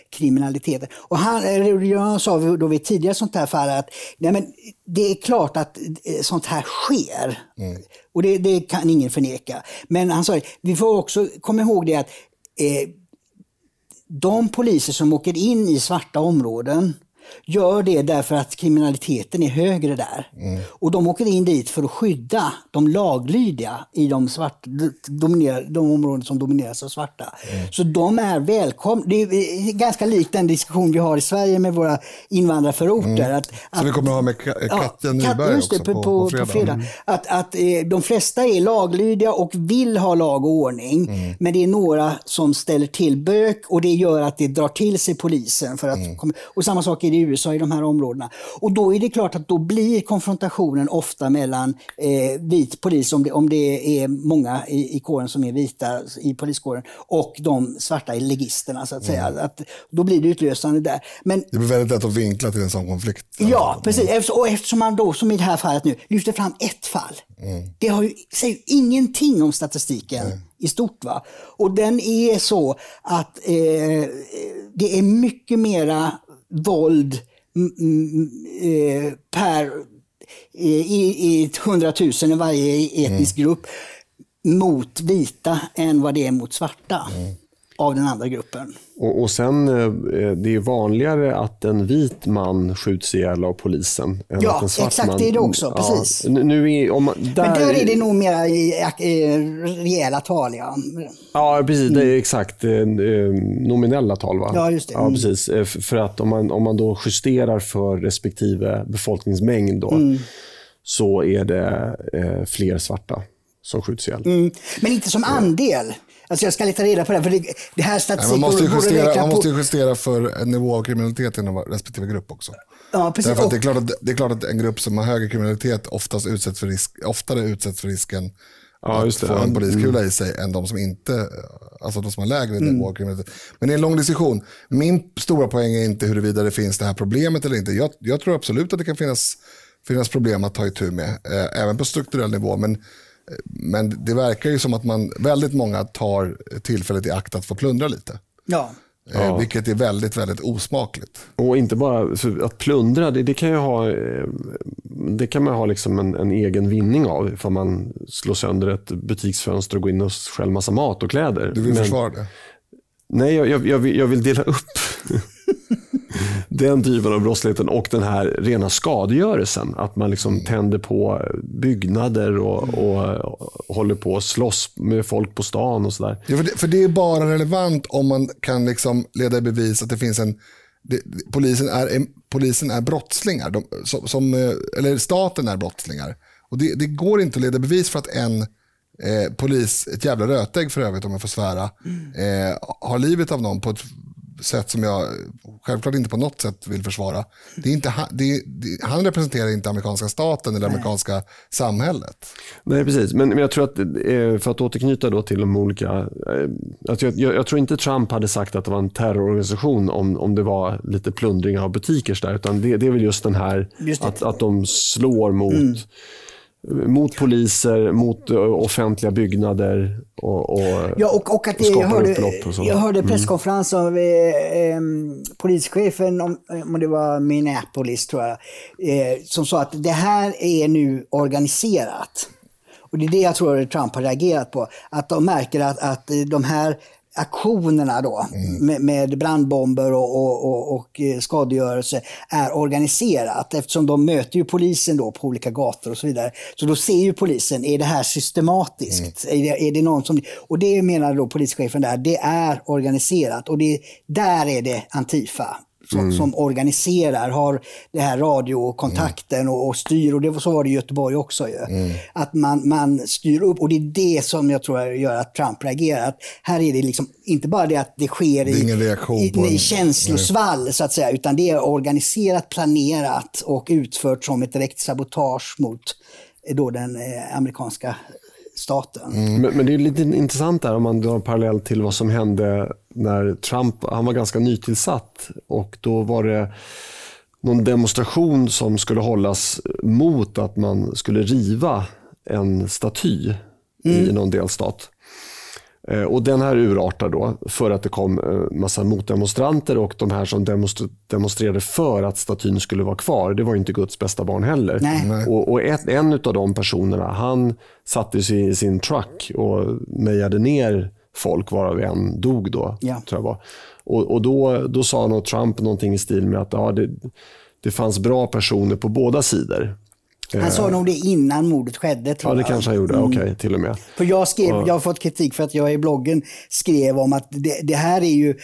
kriminaliteten. Och han, sa då vid tidigare sånt här fall att nej men, det är klart att eh, sånt här sker. Och det, det kan ingen förneka. Men han sa, vi får också komma ihåg det att eh, de poliser som åker in i svarta områden gör det därför att kriminaliteten är högre där. Och de åker in dit för att skydda de laglydiga i de, svart, de områden som domineras av svarta. Så de är välkomna. Det är ganska likt den diskussion vi har i Sverige med våra invandrarförorter. Att, Så vi kommer att ha med Ka- Katja Kat- Nyberg också på, på, på, fredag. på fredag. Att, att eh, de flesta är laglydiga och vill ha lag och ordning. Men det är några som ställer till bök och det gör att det drar till sig polisen. För att, komma- Och samma sak är i USA i de här områdena. Och då är det klart att då blir konfrontationen ofta mellan eh, vit polis, om det, om det är många i, i kåren som är vita i poliskåren, och de svarta legisterna så att säga. Att, då blir det utlösande där. Men Det blir väldigt lätt att vinkla till en sån konflikt. Ja, precis. Efter- Och eftersom man då, som i det här fallet nu, lyfter fram ett fall. Det har ju, säger ju ingenting om statistiken i stort. Va? Och den är så att eh, det är mycket mera våld mm, mm, eh, per eh, i, i 100 000 i varje etnisk grupp mot vita än vad det är mot svarta av den andra gruppen. Och, och sen, eh, det är vanligare att en vit man skjuts ihjäl av polisen. Än Ja, att en svart exakt, man, det är det också, precis. Nu, är, om man, där, Men där är det nog mera i, eh, rejäla tal. Ja. Ja, precis. Det är exakt eh, eh, nominella tal. Va? Ja, just det. Ja, Mm. precis. Eh, För att om man, om man då justerar för respektive befolkningsmängd då, Mm. så är det eh, fler svarta som skjuts ihjäl. Mm. Men inte som andel. Alltså jag ska leta reda på det. här, För det, det här statistiken man måste justera, man måste ju justera för en nivå av kriminalitet inom respektive grupp också. Ja, precis. Därför att det, är klart att, det är klart att en grupp som har högre kriminalitet oftast utsätts för risk, oftare utsätts för risken Ja, att just det. få en mm. poliskula i sig än de som inte, alltså de som har lägre nivå av kriminalitet. Men det är en lång diskussion. Min stora poäng är inte huruvida det finns det här problemet eller inte. Jag, jag tror absolut att det kan finnas, finnas problem att ta itu med, eh, även på strukturell nivå. Men, men det verkar ju som att man, väldigt många tar tillfället i akt att få plundra lite. Ja. Eh, vilket är väldigt, väldigt osmakligt. Och inte bara för att plundra, det, det kan ju ha, eh, det kan man ha liksom en, en egen vinning av ifall man slår sönder ett butiksfönster och går in och stjäl massa mat och kläder. Du vill Men- försvara det? Nej, jag, jag, jag, vill, jag vill dela upp. den typen av brottsligheten och den här rena skadegörelsen. Att man liksom tänder på byggnader och, och, och håller på att slåss med folk på stan och sådär. Ja, för, det, för det är bara relevant om man kan liksom leda i bevis att det finns en det, polisen, är, polisen är brottslingar, de, som, som, eh, eller staten är brottslingar. Och det, det, går inte att leda bevis för att en eh, polis, ett jävla rötägg för övrigt om jag får svära, mm. eh, har livet av någon på ett sätt som jag självklart inte på något sätt vill försvara. Det är inte, det, det, han representerar inte amerikanska staten eller Nej. amerikanska samhället. Nej, precis. Men, men jag tror att, eh, för att återknyta då till de olika... Eh, alltså jag, jag, jag, tror inte Trump hade sagt att det var en terrororganisation om, om det var lite plundring av butiker. Där, utan det, det är väl just den här just att, att de slår mot mm mot poliser, mot eh, offentliga byggnader och, och, ja, och, och att det, jag, hörde, och jag hörde mm. presskonferens av eh, eh, polischefen, om, om det var Minneapolis tror jag, eh, som sa att det här är nu organiserat. Och det är det jag tror Trump har reagerat på. Att de märker att, att de här aktionerna då mm. med, med brandbomber och, och, och, och, eh, skadegörelse är organiserat eftersom de möter ju polisen då på olika gator och så vidare. Så då ser ju polisen, är det här systematiskt? Mm. Är, det, är det någon som... Och det menar då polischefen där, det är organiserat och det, där är det Antifa som, mm. som, organiserar, har det här radiokontakten mm. och, och, styr. Och det, så var det i Göteborg också. Ju. Mm. Att man, man styr upp och det är det som jag tror gör att Trump reagerar. Att här är det liksom inte bara det att det sker i, i, i känslosvall, så att säga, utan det är organiserat, planerat och utfört som ett direkt sabotage mot eh, då den eh, amerikanska staten. Mm. Men, men, det är lite intressant där om man drar parallell till vad som hände när Trump, han var ganska nytillsatt och då var det någon demonstration som skulle hållas mot att man skulle riva en staty mm. i någon delstat. Eh, och den här urartar då för att det kom eh, massa motdemonstranter och de här som demonstrerade för att statyn skulle vara kvar, det var inte Guds bästa barn heller. Nej. Och, och ett, en av de personerna, han satte sig i sin truck och mejade ner folk, varav en dog då. Ja. Tror jag var. Och, och då, då sa nog Trump någonting i stil med att ja, det, det fanns bra personer på båda sidor. Han sa nog det innan mordet skedde. Tror ja, det kanske han gjorde. Mm. Okej, okay, till och med. För jag, skrev, jag har fått kritik för att jag i bloggen skrev om att det, det här är ju eh,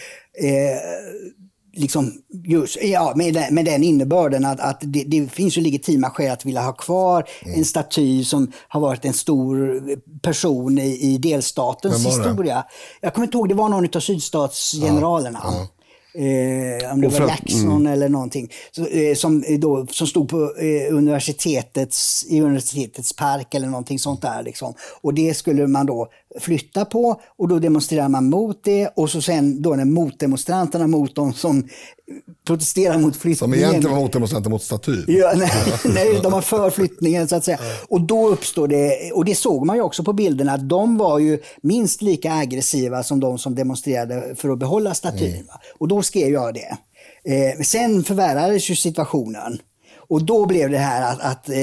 liksom just, ja, med, den, med den innebörden att, att det, det, finns ju legitima skäl att vilja ha kvar mm. en staty som har varit en stor person i, i delstatens historia. Jag kommer inte ihåg, det var någon av sydstatsgeneralerna. Ja, ja eh, om det var Jackson mm. eller någonting, så, eh, som, då, som stod på eh, universitetets, i universitetets park eller någonting sånt där. Liksom. Och det skulle man då flytta på och då demonstrerar man mot det och så sen då när motdemonstranterna mot de som protesterar mot flyttningen. Som egentligen var motdemonstranter mot statyn. Ja, nej, nej, de var för flyttningen så att säga. Och då uppstår det, och det såg man ju också på bilderna, att de var ju minst lika aggressiva som de som demonstrerade för att behålla statyn. Mm. Och då skrev jag det. Eh, sen förvärrades ju situationen. Och då blev det här att, att eh,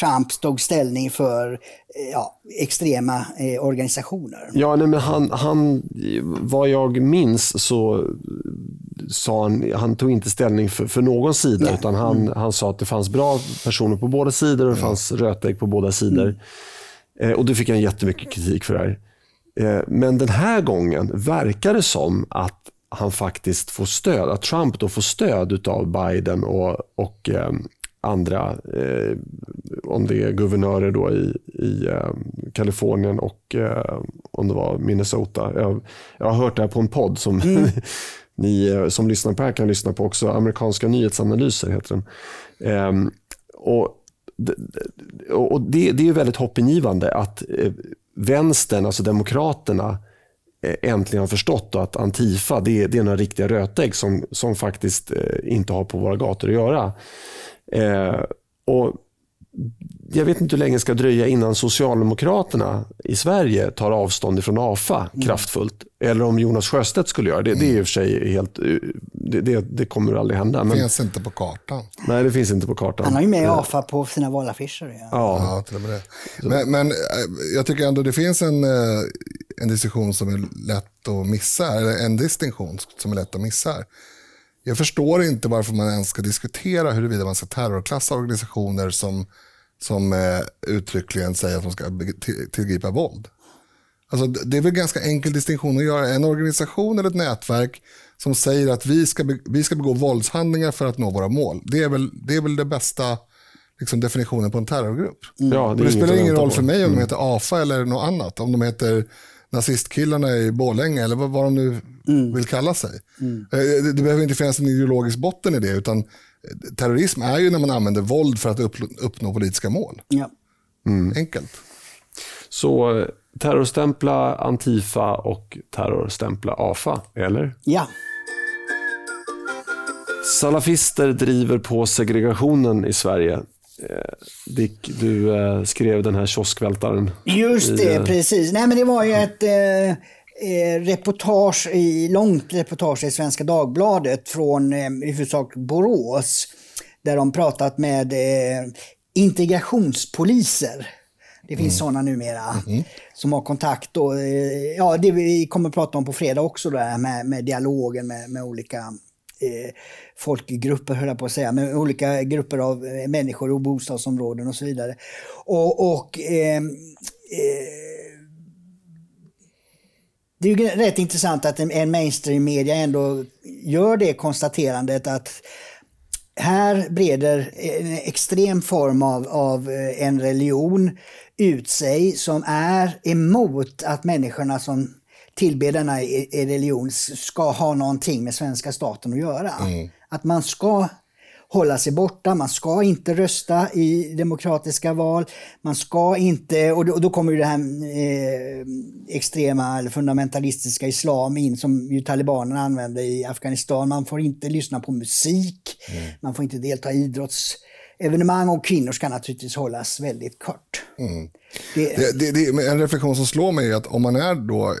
Trump tog ställning för eh, ja, extrema eh, organisationer. Ja, nej, men han, han, vad jag minns så sa han, han tog inte ställning för, för någon sida, nej. utan han, mm. han sa att det fanns bra personer på båda sidor och det fanns rötägg på båda sidor. Mm. Eh, och då fick han jättemycket kritik för det här. Eh, men den här gången verkar det som att han faktiskt får stöd, att Trump då får stöd av Biden och, och eh, andra, om det är guvernörer då i, i eh, Kalifornien och eh, om det var Minnesota. Jag, jag, har hört det här på en podd som mm. ni eh, som lyssnar på här kan lyssna på också. Amerikanska nyhetsanalyser heter den. Ehm, och, och det, det är väldigt hoppingivande att eh, vänstern, alltså demokraterna, eh, äntligen har förstått att Antifa det, det är några riktiga rötägg som, som faktiskt inte har på våra gator att göra. Eh, och jag vet inte hur länge det ska dröja innan Socialdemokraterna i Sverige tar avstånd ifrån AFA mm. kraftfullt. Eller om Jonas Sjöstedt skulle göra det. Det är i och för sig helt... Det, det, det kommer aldrig hända. Det finns inte på kartan. Nej, det finns inte på kartan. Han har ju med AFA på sina valaffischer. Ja, ja. ja till och med det. Men, men jag tycker ändå det finns en en diskussion som är lätt att missa, eller en distinktion som är lätt att missa här. Jag förstår inte varför man ens ska diskutera huruvida man ska terrorklassa organisationer som, som eh, uttryckligen säger att de ska tillgripa våld. Alltså, det är väl ganska enkel distinktion att göra. En organisation eller ett nätverk som säger att vi ska, vi ska begå våldshandlingar för att nå våra mål. Det är väl det, är väl det bästa liksom, definitionen på en terrorgrupp. Mm. Ja, det, det spelar ingen roll för mig om mm. de heter AFA eller något annat. Om de heter nazistkillarna i Borlänge eller vad, vad de nu mm. vill kalla sig. Mm. Eh, det, det, behöver inte finnas en ideologisk botten i det, utan eh, terrorism är ju när man använder våld för att upp, uppnå politiska mål. Ja. Mm. Enkelt. Så eh, terrorstämpla Antifa och terrorstämpla AFA, eller? Ja. Salafister driver på segregationen i Sverige. Dick, du skrev den här kioskvältaren. Just det, i, precis. Nej, men det var ju ett eh, eh, reportage i, långt reportage i Svenska Dagbladet från eh, i huvudsak Borås. Där de pratat med eh, integrationspoliser. Det finns mm. sådana numera mm. som har kontakt. Då, eh, ja, det vi kommer att prata om på fredag också, då, med, med dialogen med, med olika eh, folkgrupper, höll jag på att säga, med olika grupper av eh, människor och bostadsområden och så vidare. Och, och eh, eh det är ju rätt intressant att en mainstream-media ändå gör det konstaterandet att här breder en extrem form av, av eh, en religion ut sig som är emot att människorna som tillber denna religion ska ha någonting med svenska staten att göra. Mm. Att man ska hålla sig borta, man ska inte rösta i demokratiska val, man ska inte, och då, och då kommer ju det här eh, extrema eller fundamentalistiska islam in som ju talibanerna använde i Afghanistan. Man får inte lyssna på musik, mm. man får inte delta i idrottsevenemang och kvinnor ska naturligtvis hållas väldigt kort. Mm. Det, det, det, en reflektion som slår mig är att om man är då,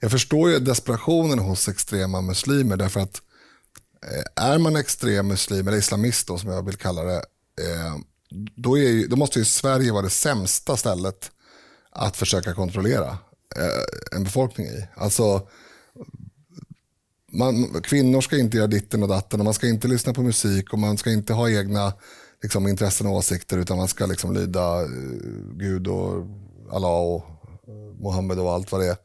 jag förstår ju desperationen hos extrema muslimer därför att Eh, Eh, är man extrem muslim eller islamist då, som jag vill kalla det, eh, då, är, då måste ju Sverige vara det sämsta stället att försöka kontrollera eh, en befolkning i. Alltså, man, kvinnor ska inte göra ditten och datten och man ska inte lyssna på musik och man ska inte ha egna liksom, intressen och åsikter utan man ska liksom, lyda Gud och Allah och Mohammed och allt vad det är.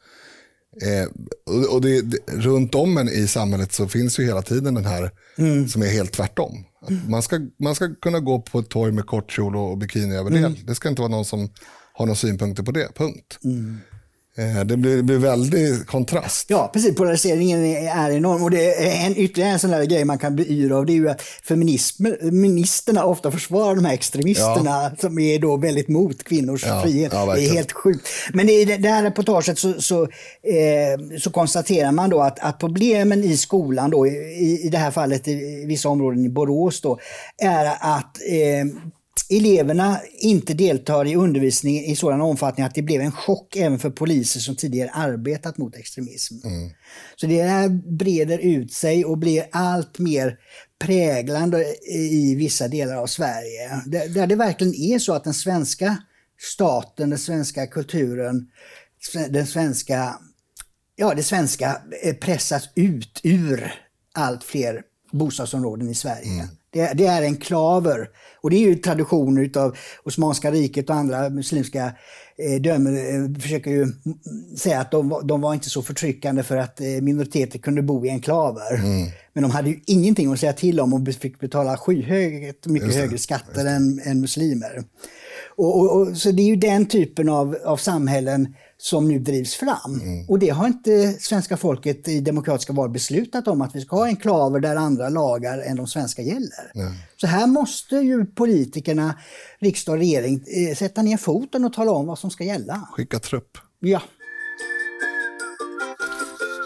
Eh, och, och det, det, runt om en i samhället så finns ju hela tiden den här mm. som är helt tvärtom. Man, ska, man ska kunna gå på ett torg med kort kjol och bikini över det. Mm. Det ska inte vara någon som har några synpunkter på det, punkt. Mm. Eh, det blir, det blir väldigt kontrast. Ja, precis. Polariseringen är enorm. Och det är en, ytterligare en sån där grej man kan bli yr av. Det är ju att feministerna ofta försvarar de här extremisterna ja. som är då väldigt mot kvinnors ja, frihet. Ja, det är helt sjukt. Men i det här reportaget så, så, eh, så konstaterar man då att, att problemen i skolan, då, i, i det här fallet i vissa områden i Borås, då, är att eh, eleverna inte deltar i undervisning i sådan omfattning att det blev en chock även för poliser som tidigare arbetat mot extremism. Mm. Så det här breder ut sig och blir allt mer präglande i vissa delar av Sverige. Där det verkligen är så att den svenska staten, den svenska kulturen, den svenska, ja, det svenska eh, pressas ut ur allt fler bostadsområden i Sverige. Mm. Det, det, är enklaver. Och det är ju traditioner av Osmanska riket och andra muslimska eh, dömen eh, försöker ju säga att de, de var inte så förtryckande för att eh, minoriteter kunde bo i enklaver. Mm. Men de hade ju ingenting att säga till om och fick betala skyhögt mycket högre skatter än, än muslimer. Och, och, och, så det är ju den typen av, av samhällen som nu drivs fram. Mm. Och det har inte svenska folket i demokratiska val beslutat om att vi ska ha enklaver där andra lagar än de svenska gäller. Mm. Så här måste ju politikerna, riksdag och regering eh, sätta ner foten och tala om vad som ska gälla. Skicka trupp. Ja.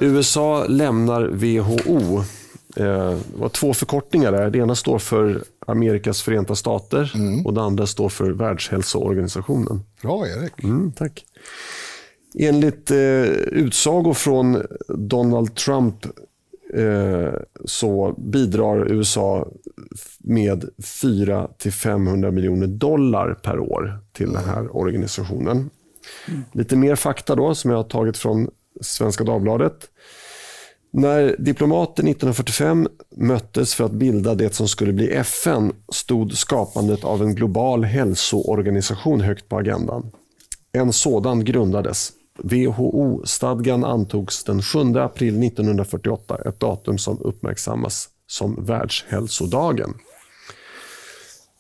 USA lämnar WHO. Eh, det var två förkortningar där. Det ena står för Amerikas förenta stater mm. och det andra står för Världshälsoorganisationen. Bra Erik. Mm, tack. Enligt eh, utsago från Donald Trump eh, så bidrar USA med 400-500 miljoner dollar per år till den här organisationen. Mm. Lite mer fakta då som jag har tagit från Svenska Dagbladet. När diplomater 1945 möttes för att bilda det som skulle bli FN stod skapandet av en global hälsoorganisation högt på agendan. En sådan grundades. WHO-stadgan antogs den 7 april 1948, ett datum som uppmärksammas som Världshälsodagen.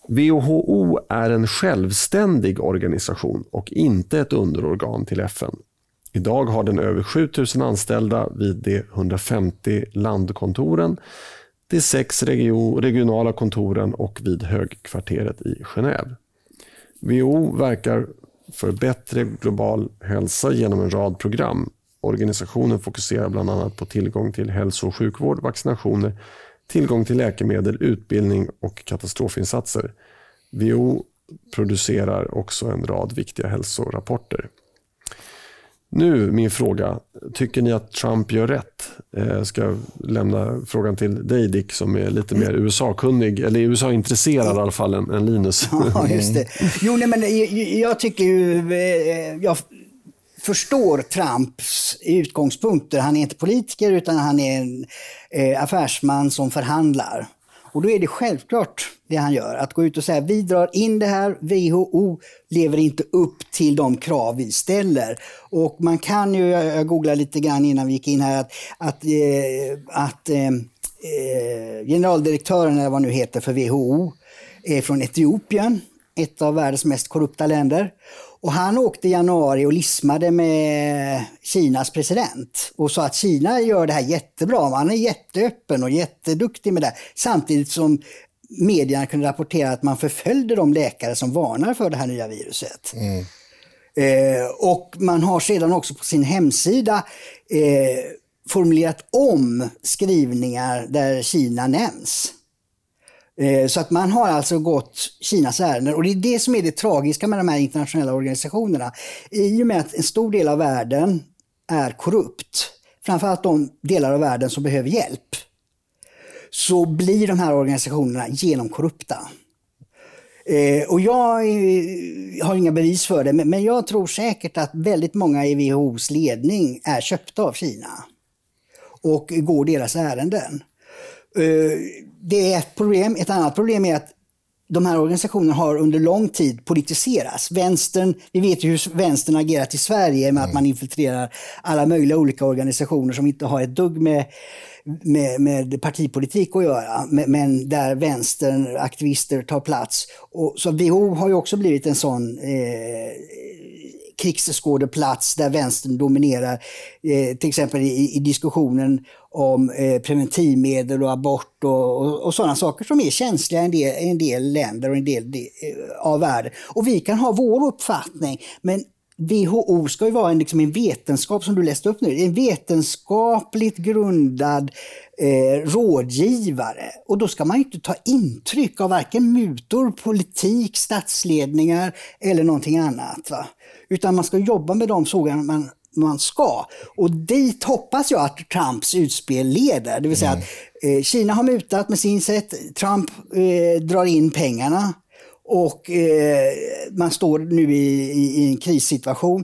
WHO är en självständig organisation och inte ett underorgan till FN. Idag har den över 7000 anställda vid de 150 landkontoren, de sex regionala kontoren och vid högkvarteret i Genève. WHO verkar för bättre global hälsa genom en rad program. Organisationen fokuserar bland annat på tillgång till hälso och sjukvård, vaccinationer, tillgång till läkemedel, utbildning och katastrofinsatser. WHO producerar också en rad viktiga hälsorapporter. Nu min fråga. Tycker ni att Trump gör rätt? Jag eh, ska lämna frågan till dig Dick som är lite mer USA-kunnig, eller USA-intresserad i alla fall än, än Linus. Ja, just det. Jo, nej, men jag tycker ju... Eh, jag förstår Trumps utgångspunkter. Han är inte politiker utan han är en eh, affärsman som förhandlar. Och då är det självklart det han gör, att gå ut och säga vi drar in det här, WHO lever inte upp till de krav vi ställer. Och man kan ju, jag googlade lite grann innan vi gick in här, att, att, eh, att eh, eh generaldirektören, eller vad nu heter för WHO, är från Etiopien, ett av världens mest korrupta länder. Och han åkte i januari och lismade med Kinas president och sa att Kina gör det här jättebra. Han är jätteöppen och jätteduktig med det. Samtidigt som medierna kunde rapportera att man förföljde de läkare som varnar för det här nya viruset. Mm. Eh, och man har sedan också på sin hemsida eh, formulerat om skrivningar där Kina nämns. Eh, så att man har alltså gått Kinas ärenden och det är det som är det tragiska med de här internationella organisationerna. I och med att en stor del av världen är korrupt, framförallt de delar av världen som behöver hjälp, så blir de här organisationerna genomkorrupta. Eh, och jag har inga bevis för det, men jag tror säkert att väldigt många i WHOs ledning är köpta av Kina och går deras ärenden. Eh, det är ett problem. Ett annat problem är att de här organisationerna har under lång tid politiserats. Vänstern, vi vet ju hur vänstern agerat i Sverige med mm. att man infiltrerar alla möjliga olika organisationer som inte har ett dugg med, med, med partipolitik att göra, men där vänstern, aktivister tar plats. Och, så WHO har ju också blivit en sån eh, krigsskådeplats där vänstern dominerar. Eh, till exempel i, i diskussionen om eh, preventivmedel och abort och, och, och sådana saker som är känsliga i en del, en del länder och en del, de, eh, av världen. Och vi kan ha vår uppfattning, men WHO ska ju vara en, liksom en vetenskap, som du läste upp nu, en vetenskapligt grundad eh, rådgivare. Och då ska man inte ta intryck av varken mutor, politik, statsledningar eller någonting annat. Va? Utan man ska jobba med de frågorna man man ska. Och dit hoppas jag att Trumps utspel leder. Det vill säga mm. att eh, Kina har mutat med sin sätt, Trump eh, drar in pengarna och eh, man står nu i, i, i en krissituation.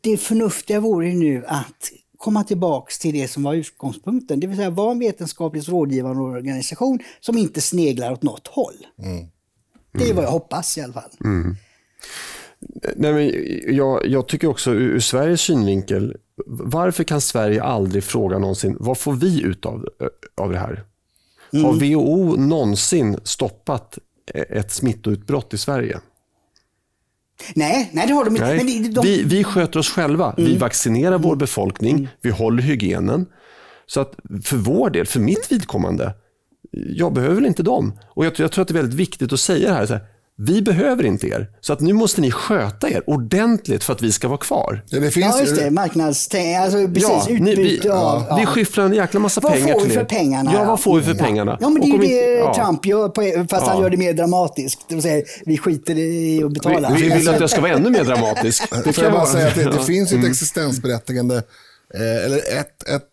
Det förnuftiga vore nu att komma tillbaks till det som var utgångspunkten, det vill säga vara en vetenskapligt rådgivande organisation som inte sneglar åt något håll. Mm. Det är vad jag hoppas i alla fall. Mm. Nej, men jag, jag tycker också ur, ur Sveriges synvinkel, varför kan Sverige aldrig fråga någonsin, vad får vi ut av, av det här? Mm. Har WHO någonsin stoppat ett smittoutbrott i Sverige? Nej, nej det har de inte. Men de... vi, vi sköter oss själva. Mm. Vi vaccinerar vår befolkning, mm. vi håller hygienen. Så att för vår del, för mitt vidkommande, jag behöver inte dem. Och jag, jag tror att det är väldigt viktigt att säga det här. Så här vi behöver inte er, så att nu måste ni sköta er ordentligt för att vi ska vara kvar. Ja, det finns ja just det. Marknadstänk, alltså precis, ja, utbyte vi, av... Ja. Vi skyfflar en jäkla massa vad pengar till er. Vad får vi för pengarna? Ja, vad får vi för pengarna? Ja, men det är ju det ja. Trump gör, fast han gör det mer dramatiskt. Det vill säga, vi skiter i att betala. Vi, vi vill att jag ska vara ännu mer dramatisk. Det får jag bara säga att det, det finns ett mm. existensberättigande Eh, eller ett, ett,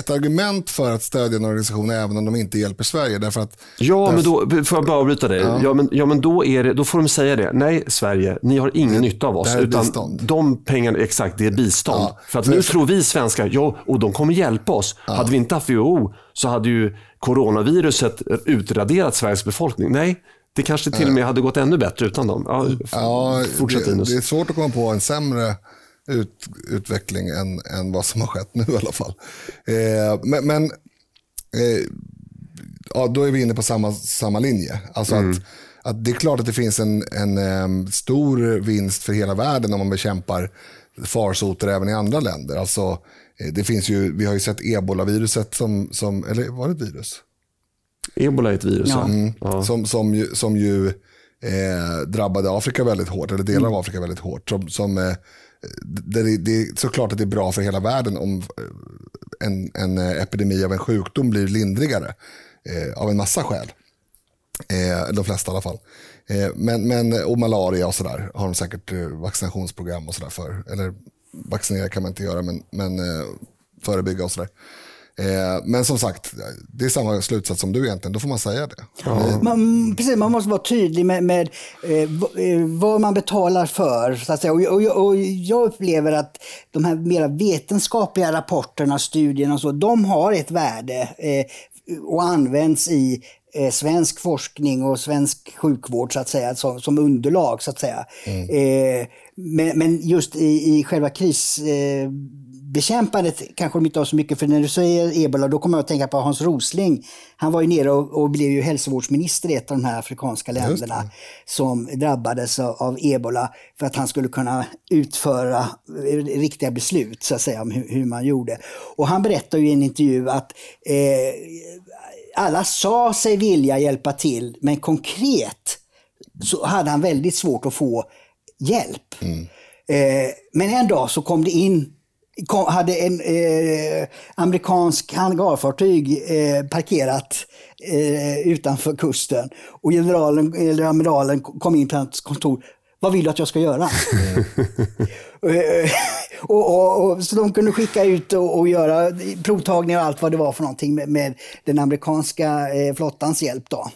ett argument för att stödja en organisation även om de inte hjälper Sverige. Därför att, Ja, men då får jag bara avbryta dig. Ja. men, ja, men då, är det, då får de säga det. Nej, Sverige, ni har ingen nytta av oss. det är utan bistånd. de pengarna, exakt, det är bistånd. Ja, för att nu för- tror vi svenskar, ja, och de kommer hjälpa oss. Hade vi inte haft WHO så hade ju coronaviruset utraderat Sveriges befolkning. Nej, det kanske till och med hade gått ännu bättre utan dem. Ja, Ja, fortsätt det, Linus. det är svårt att komma på en sämre ut, utveckling än, än vad som har skett nu i alla fall. Eh, men men eh, ja, då är vi inne på samma, samma linje. Alltså att, att det är klart att det finns en, en em, stor vinst för hela världen om man bekämpar farsoter även i andra länder. Alltså, eh, det finns ju, vi har ju sett ebolaviruset som, som, eller var det ett virus? Ebola är ett virus. Ja. Ja. Ja. som, som ju, som ju eh, drabbade Afrika väldigt hårt, eller delar av Afrika väldigt hårt. Som, som, eh, det, det är såklart att det är bra för hela världen om eh, en, en eh, epidemi av en sjukdom blir lindrigare eh, av en massa skäl. Eh, de flesta i alla fall. Eh, men, men, eh, och malaria och sådär har de säkert eh, vaccinationsprogram och sådär för. Eller vaccinera kan man inte göra, men, men eh, förebygga och sådär. Eh, men som sagt, det är samma slutsats som du egentligen. Då får man säga det. Man, precis, man måste vara tydlig med, med eh, eh, vad man betalar för. Så att säga. Och, och, och jag upplever att de här mera vetenskapliga rapporterna, studierna och så, de har ett värde eh, och används i eh, svensk forskning och svensk sjukvård så att säga, som, som underlag. så att säga. Eh, men, men just i, i själva kris... Bekämpandet kanske de inte har så mycket, för när du säger ebola då kommer jag att tänka på Hans Rosling. Han var ju nere och, och blev ju hälsovårdsminister i ett av de här afrikanska länderna som drabbades av, av ebola för att han skulle kunna utföra eh, riktiga beslut så att säga om hur, hur man gjorde. Och han berättar ju i en intervju att eh, alla sa sig vilja hjälpa till, men konkret så hade han väldigt svårt att få hjälp. Eh, men en dag så kom det in kom, hade en eh, amerikansk hangarfartyg eh, parkerat eh, utanför kusten och generalen, eller amiralen kom in på hans kontor. Vad vill du att jag ska göra? Eh, och, och, och, så de kunde skicka ut och, och göra provtagningar och allt vad det var för någonting med, med den amerikanska eh, flottans hjälp. Då.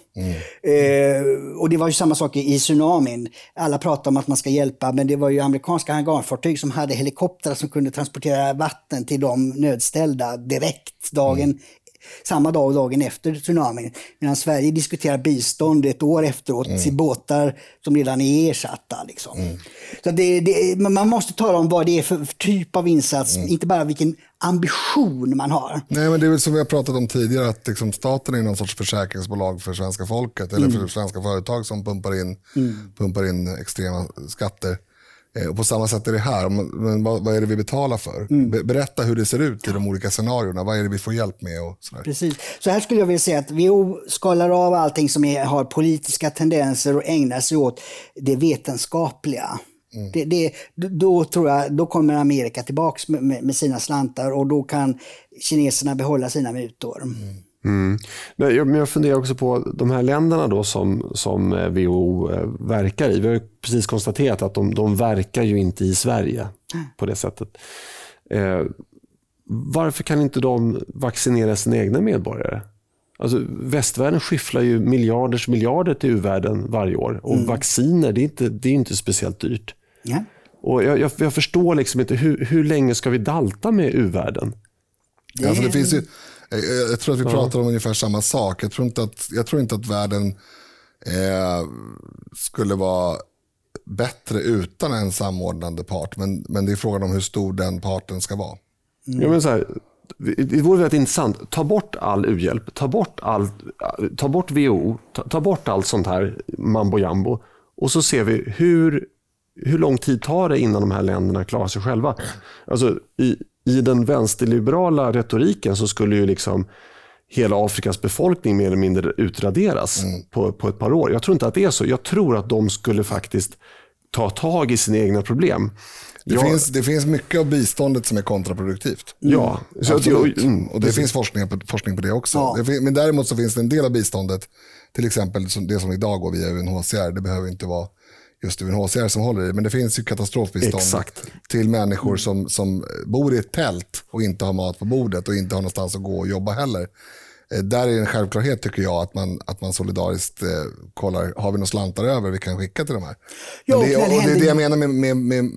Eh, och det var ju samma sak i, tsunamin. Alla pratar om att man ska hjälpa, men det var ju amerikanska hangarfartyg som hade helikoptrar som kunde transportera vatten till de nödställda direkt dagen samma dag och dagen efter tsunamin. Medan Sverige diskuterar bistånd ett år efteråt till båtar som redan är ersatta. Liksom. Så det, det, man måste tala om vad det är för typ av insats, inte bara vilken ambition man har. Nej, men det är väl som vi har pratat om tidigare, att liksom staten är någon sorts försäkringsbolag för svenska folket, eller för svenska företag som pumpar in, pumpar in extrema skatter. Eh, Och på samma sätt är det här, men vad, vad är det vi betalar för? Be- Berätta hur det ser ut i de olika scenarierna, vad är det vi får hjälp med och sådär. Precis. Så här skulle jag vilja säga att WHO skalar av allting som är, har politiska tendenser och ägnar sig åt det vetenskapliga. Det, det, då tror jag, då kommer Amerika tillbaks med, med, med sina slantar och då kan kineserna behålla sina mutor. Mm. Men jag, men jag funderar också på de här länderna då som, som eh, WHO eh, verkar i. Vi har ju precis konstaterat att de, de verkar ju inte i Sverige på det sättet. Eh, varför kan inte de vaccinera sina egna medborgare? Alltså, västvärlden skyfflar ju miljarders miljarder till u-världen varje år. Och vacciner, det är inte, det är inte speciellt dyrt. Ja. Och jag, jag, jag förstår liksom inte, hur, hur länge ska vi dalta med u-världen? Det Alltså det finns ju, jag, jag tror att vi pratar om ungefär samma sak. Jag tror inte att, jag tror inte att världen eh, skulle vara bättre utan en samordnande part. Men, men det är frågan om hur stor den parten ska vara. Ja, men så här, det vore väldigt intressant. Ta bort all u-hjälp, ta bort, all, ta bort WHO, ta, ta bort allt sånt här mambo jambo. Och så ser vi hur, hur lång tid tar det innan de här länderna klarar sig själva. Alltså, i, I den vänsterliberala retoriken så skulle ju liksom hela Afrikas befolkning mer eller mindre utraderas på, på ett par år. Jag tror inte att det är så. Jag tror att de skulle faktiskt ta tag i sina egna problem. Det, Jag- finns, det finns mycket av biståndet som är kontraproduktivt. Ja, så att- Absolut. mm, och det finns forskning på, forskning på det också. Ja. Det fin- men däremot så finns det en del av biståndet, till exempel det som idag går via UNHCR, det behöver inte vara just UNHCR som håller i. Men det finns ju katastrofbistånd Exakt. till människor som, som bor i ett tält och inte har mat på bordet och inte har någonstans att gå och jobba heller. Eh, Där är det en självklarhet tycker jag att man, att man solidariskt eh, kollar, har vi några slantar över vi kan skicka till de här? Ja, Men det, och och det är det jag menar med, med, med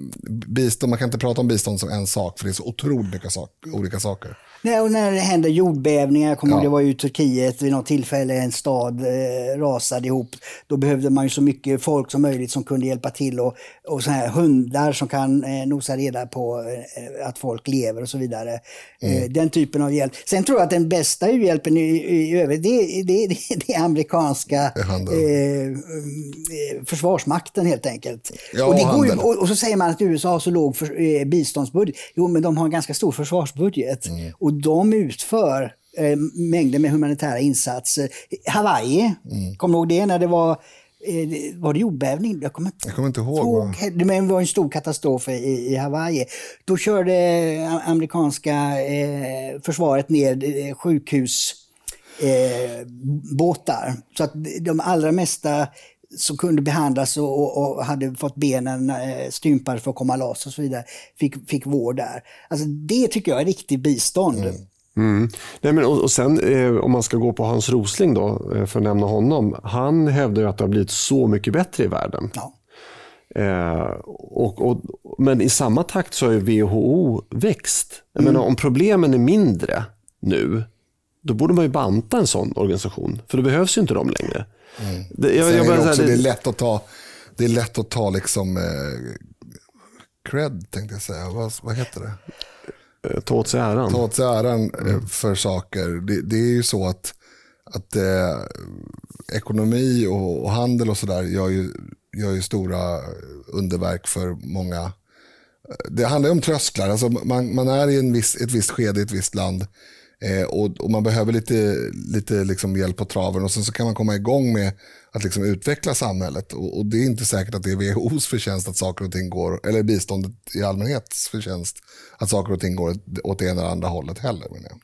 bistånd, man kan inte prata om bistånd som en sak för det är så otroligt mycket sak, olika saker. Nej, och när det händer jordbävningar, jag kommer Ja. ihåg det var ju i Turkiet vid något tillfälle en stad eh, rasade ihop. Då behövde man ju så mycket folk som möjligt som kunde hjälpa till och, och så här hundar som kan eh, nosa reda på eh, att folk lever och så vidare. Mm. Eh, den typen av hjälp. Sen tror jag att den bästa u-hjälpen i, i övrigt, det, det, det, det är amerikanska eh, eh, försvarsmakten helt enkelt. Ja, och, det går ju, och, och så säger man att USA har så låg för, eh, biståndsbudget. Jo, men de har en ganska stor försvarsbudget. Mm. Och de utför eh, mängder med humanitära insatser. Hawaii, Mm. kommer du ihåg det när det var eh, var det jordbävning? Jag kommer inte Jag kommer inte ihåg. ihåg. Men det var en stor katastrof i, Hawaii. Då körde eh, amerikanska försvaret ner eh, sjukhus eh, båtar. Så att de allra mesta som kunde behandlas och, och, hade fått benen eh, stympade för att komma loss och så vidare, fick, fick vård där. Alltså det tycker jag är riktigt bistånd. Mm. Nej, men, och, och sen eh, om man ska gå på Hans Rosling då, eh, för att nämna honom. Han hävdar ju att det har blivit så mycket bättre i världen. Ja. Eh, och, och, men i samma takt så har WHO växt. Jag menar, om problemen är mindre nu, då borde man ju banta en sån organisation. För då behövs ju inte de längre. Det, jag, Sen jag är det, så också, här, det är det- lätt att ta, det är lätt att ta liksom eh, cred tänkte jag säga. Vad, vad heter det? eh, ta åt sig äran. ta åt sig äran eh, för saker. Det, det är ju så att, att eh, ekonomi och, och handel och sådär gör ju, gör ju stora underverk för många. Det handlar ju om trösklar. Alltså man, man är i en viss, ett visst skede i ett visst land eh, och, och man behöver lite, lite liksom hjälp på traven och sen så kan man komma igång med att liksom utveckla samhället. Och, och det är inte säkert att det är WHOs förtjänst att saker och ting går, eller biståndet i allmänhets förtjänst, att saker och ting går åt det ena eller andra hållet heller. Menar jag.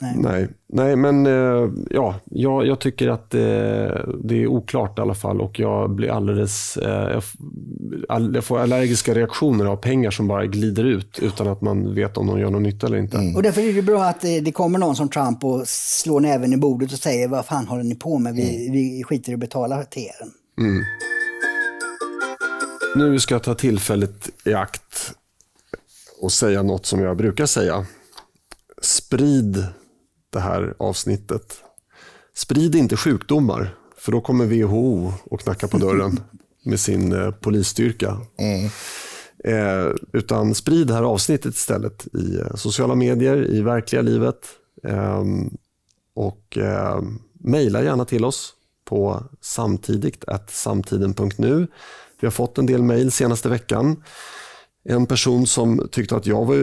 Nej, nej men eh, ja, jag, jag tycker att eh, det är oklart i alla fall och jag blir alldeles... Eh, jag, jag får allergiska reaktioner av pengar som bara glider ut utan att man vet om de gör någon nytta eller inte. Och därför är det bra att det, det kommer någon som Trump och slår näven i bordet och säger vad fan håller ni på med? Vi, vi skiter i att betala till er. Nu ska jag ta tillfället i akt och säga något som jag brukar säga. Sprid det här avsnittet. Sprid inte sjukdomar, för då kommer WHO och knacka på dörren med sin eh, polisstyrka. Eh, utan sprid det här avsnittet istället i eh, sociala medier, i verkliga livet. Ehm, och eh, mejla gärna till oss på samtidigt samtiden.nu. Vi har fått en del mejl senaste veckan. En person som tyckte att jag var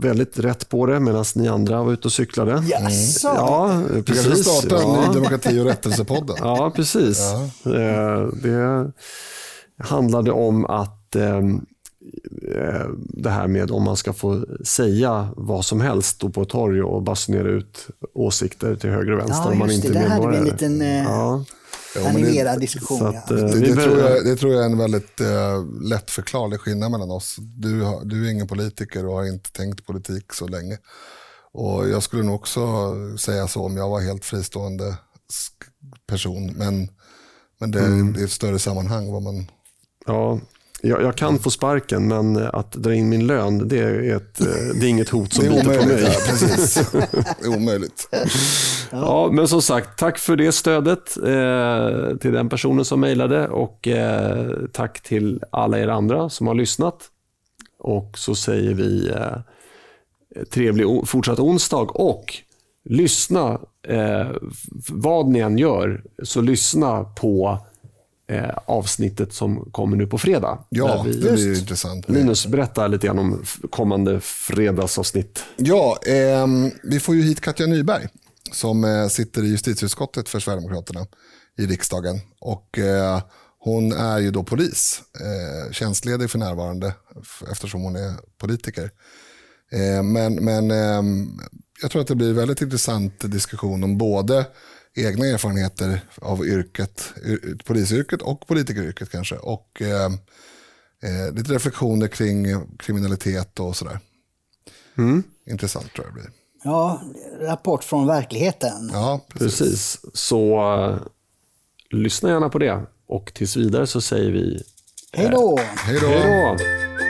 väldigt rätt på det medan ni andra var ute och cyklade. Jaså? Ja, Vi kanske precis. starta en Ja. ny demokrati och rättelsepodden. Ja, precis. Eh, Det handlade om att eh, eh, det här med om man ska få säga vad som helst på ett torg och basunera ut åsikter till höger och vänster Ja, om man just inte det. är Där hade vi en medborgare. liten Ja, Ja, men det, animerad diskussion. att, ja. eh, det, det, tror jag, det tror jag är en väldigt eh, lättförklarlig skillnad mellan oss. Du, har, du är ingen politiker och har inte tänkt politik så länge. Och jag skulle nog också säga så om jag var helt fristående person. Men, men det, det är ett större sammanhang. Vad man, ja. Jag, jag kan få sparken, men att dra in min lön, det är, ett, eh, det är inget hot som biter på mig. Ja, precis. det är omöjligt. Ja, men som sagt, tack för det stödet eh, till den personen som mejlade och eh, tack till alla er andra som har lyssnat. Och så säger vi eh, trevlig fortsatt onsdag och lyssna, eh, vad ni än gör, så lyssna på eh, avsnittet som kommer nu på fredag. Ja, vi, det blir intressant. Linus, berätta lite grann om kommande fredagsavsnitt. Ja, ehm, vi får ju hit Katja Nyberg som eh, sitter i justitieutskottet för Sverigedemokraterna i riksdagen. Och eh, hon är ju då polis, eh, tjänstledig för närvarande eftersom hon är politiker. Eh, men men ehm, jag tror att det blir väldigt intressant diskussion om både egna erfarenheter av yrket, yr- polisyrket och politikeryrket kanske. Och eh, eh, lite reflektioner kring kriminalitet och sådär. Intressant tror jag det blir. Ja, rapport från verkligheten. Ja, precis. Precis. Så eh, lyssna gärna på det. Och tills vidare så säger vi Hej då! Hej då! hej då.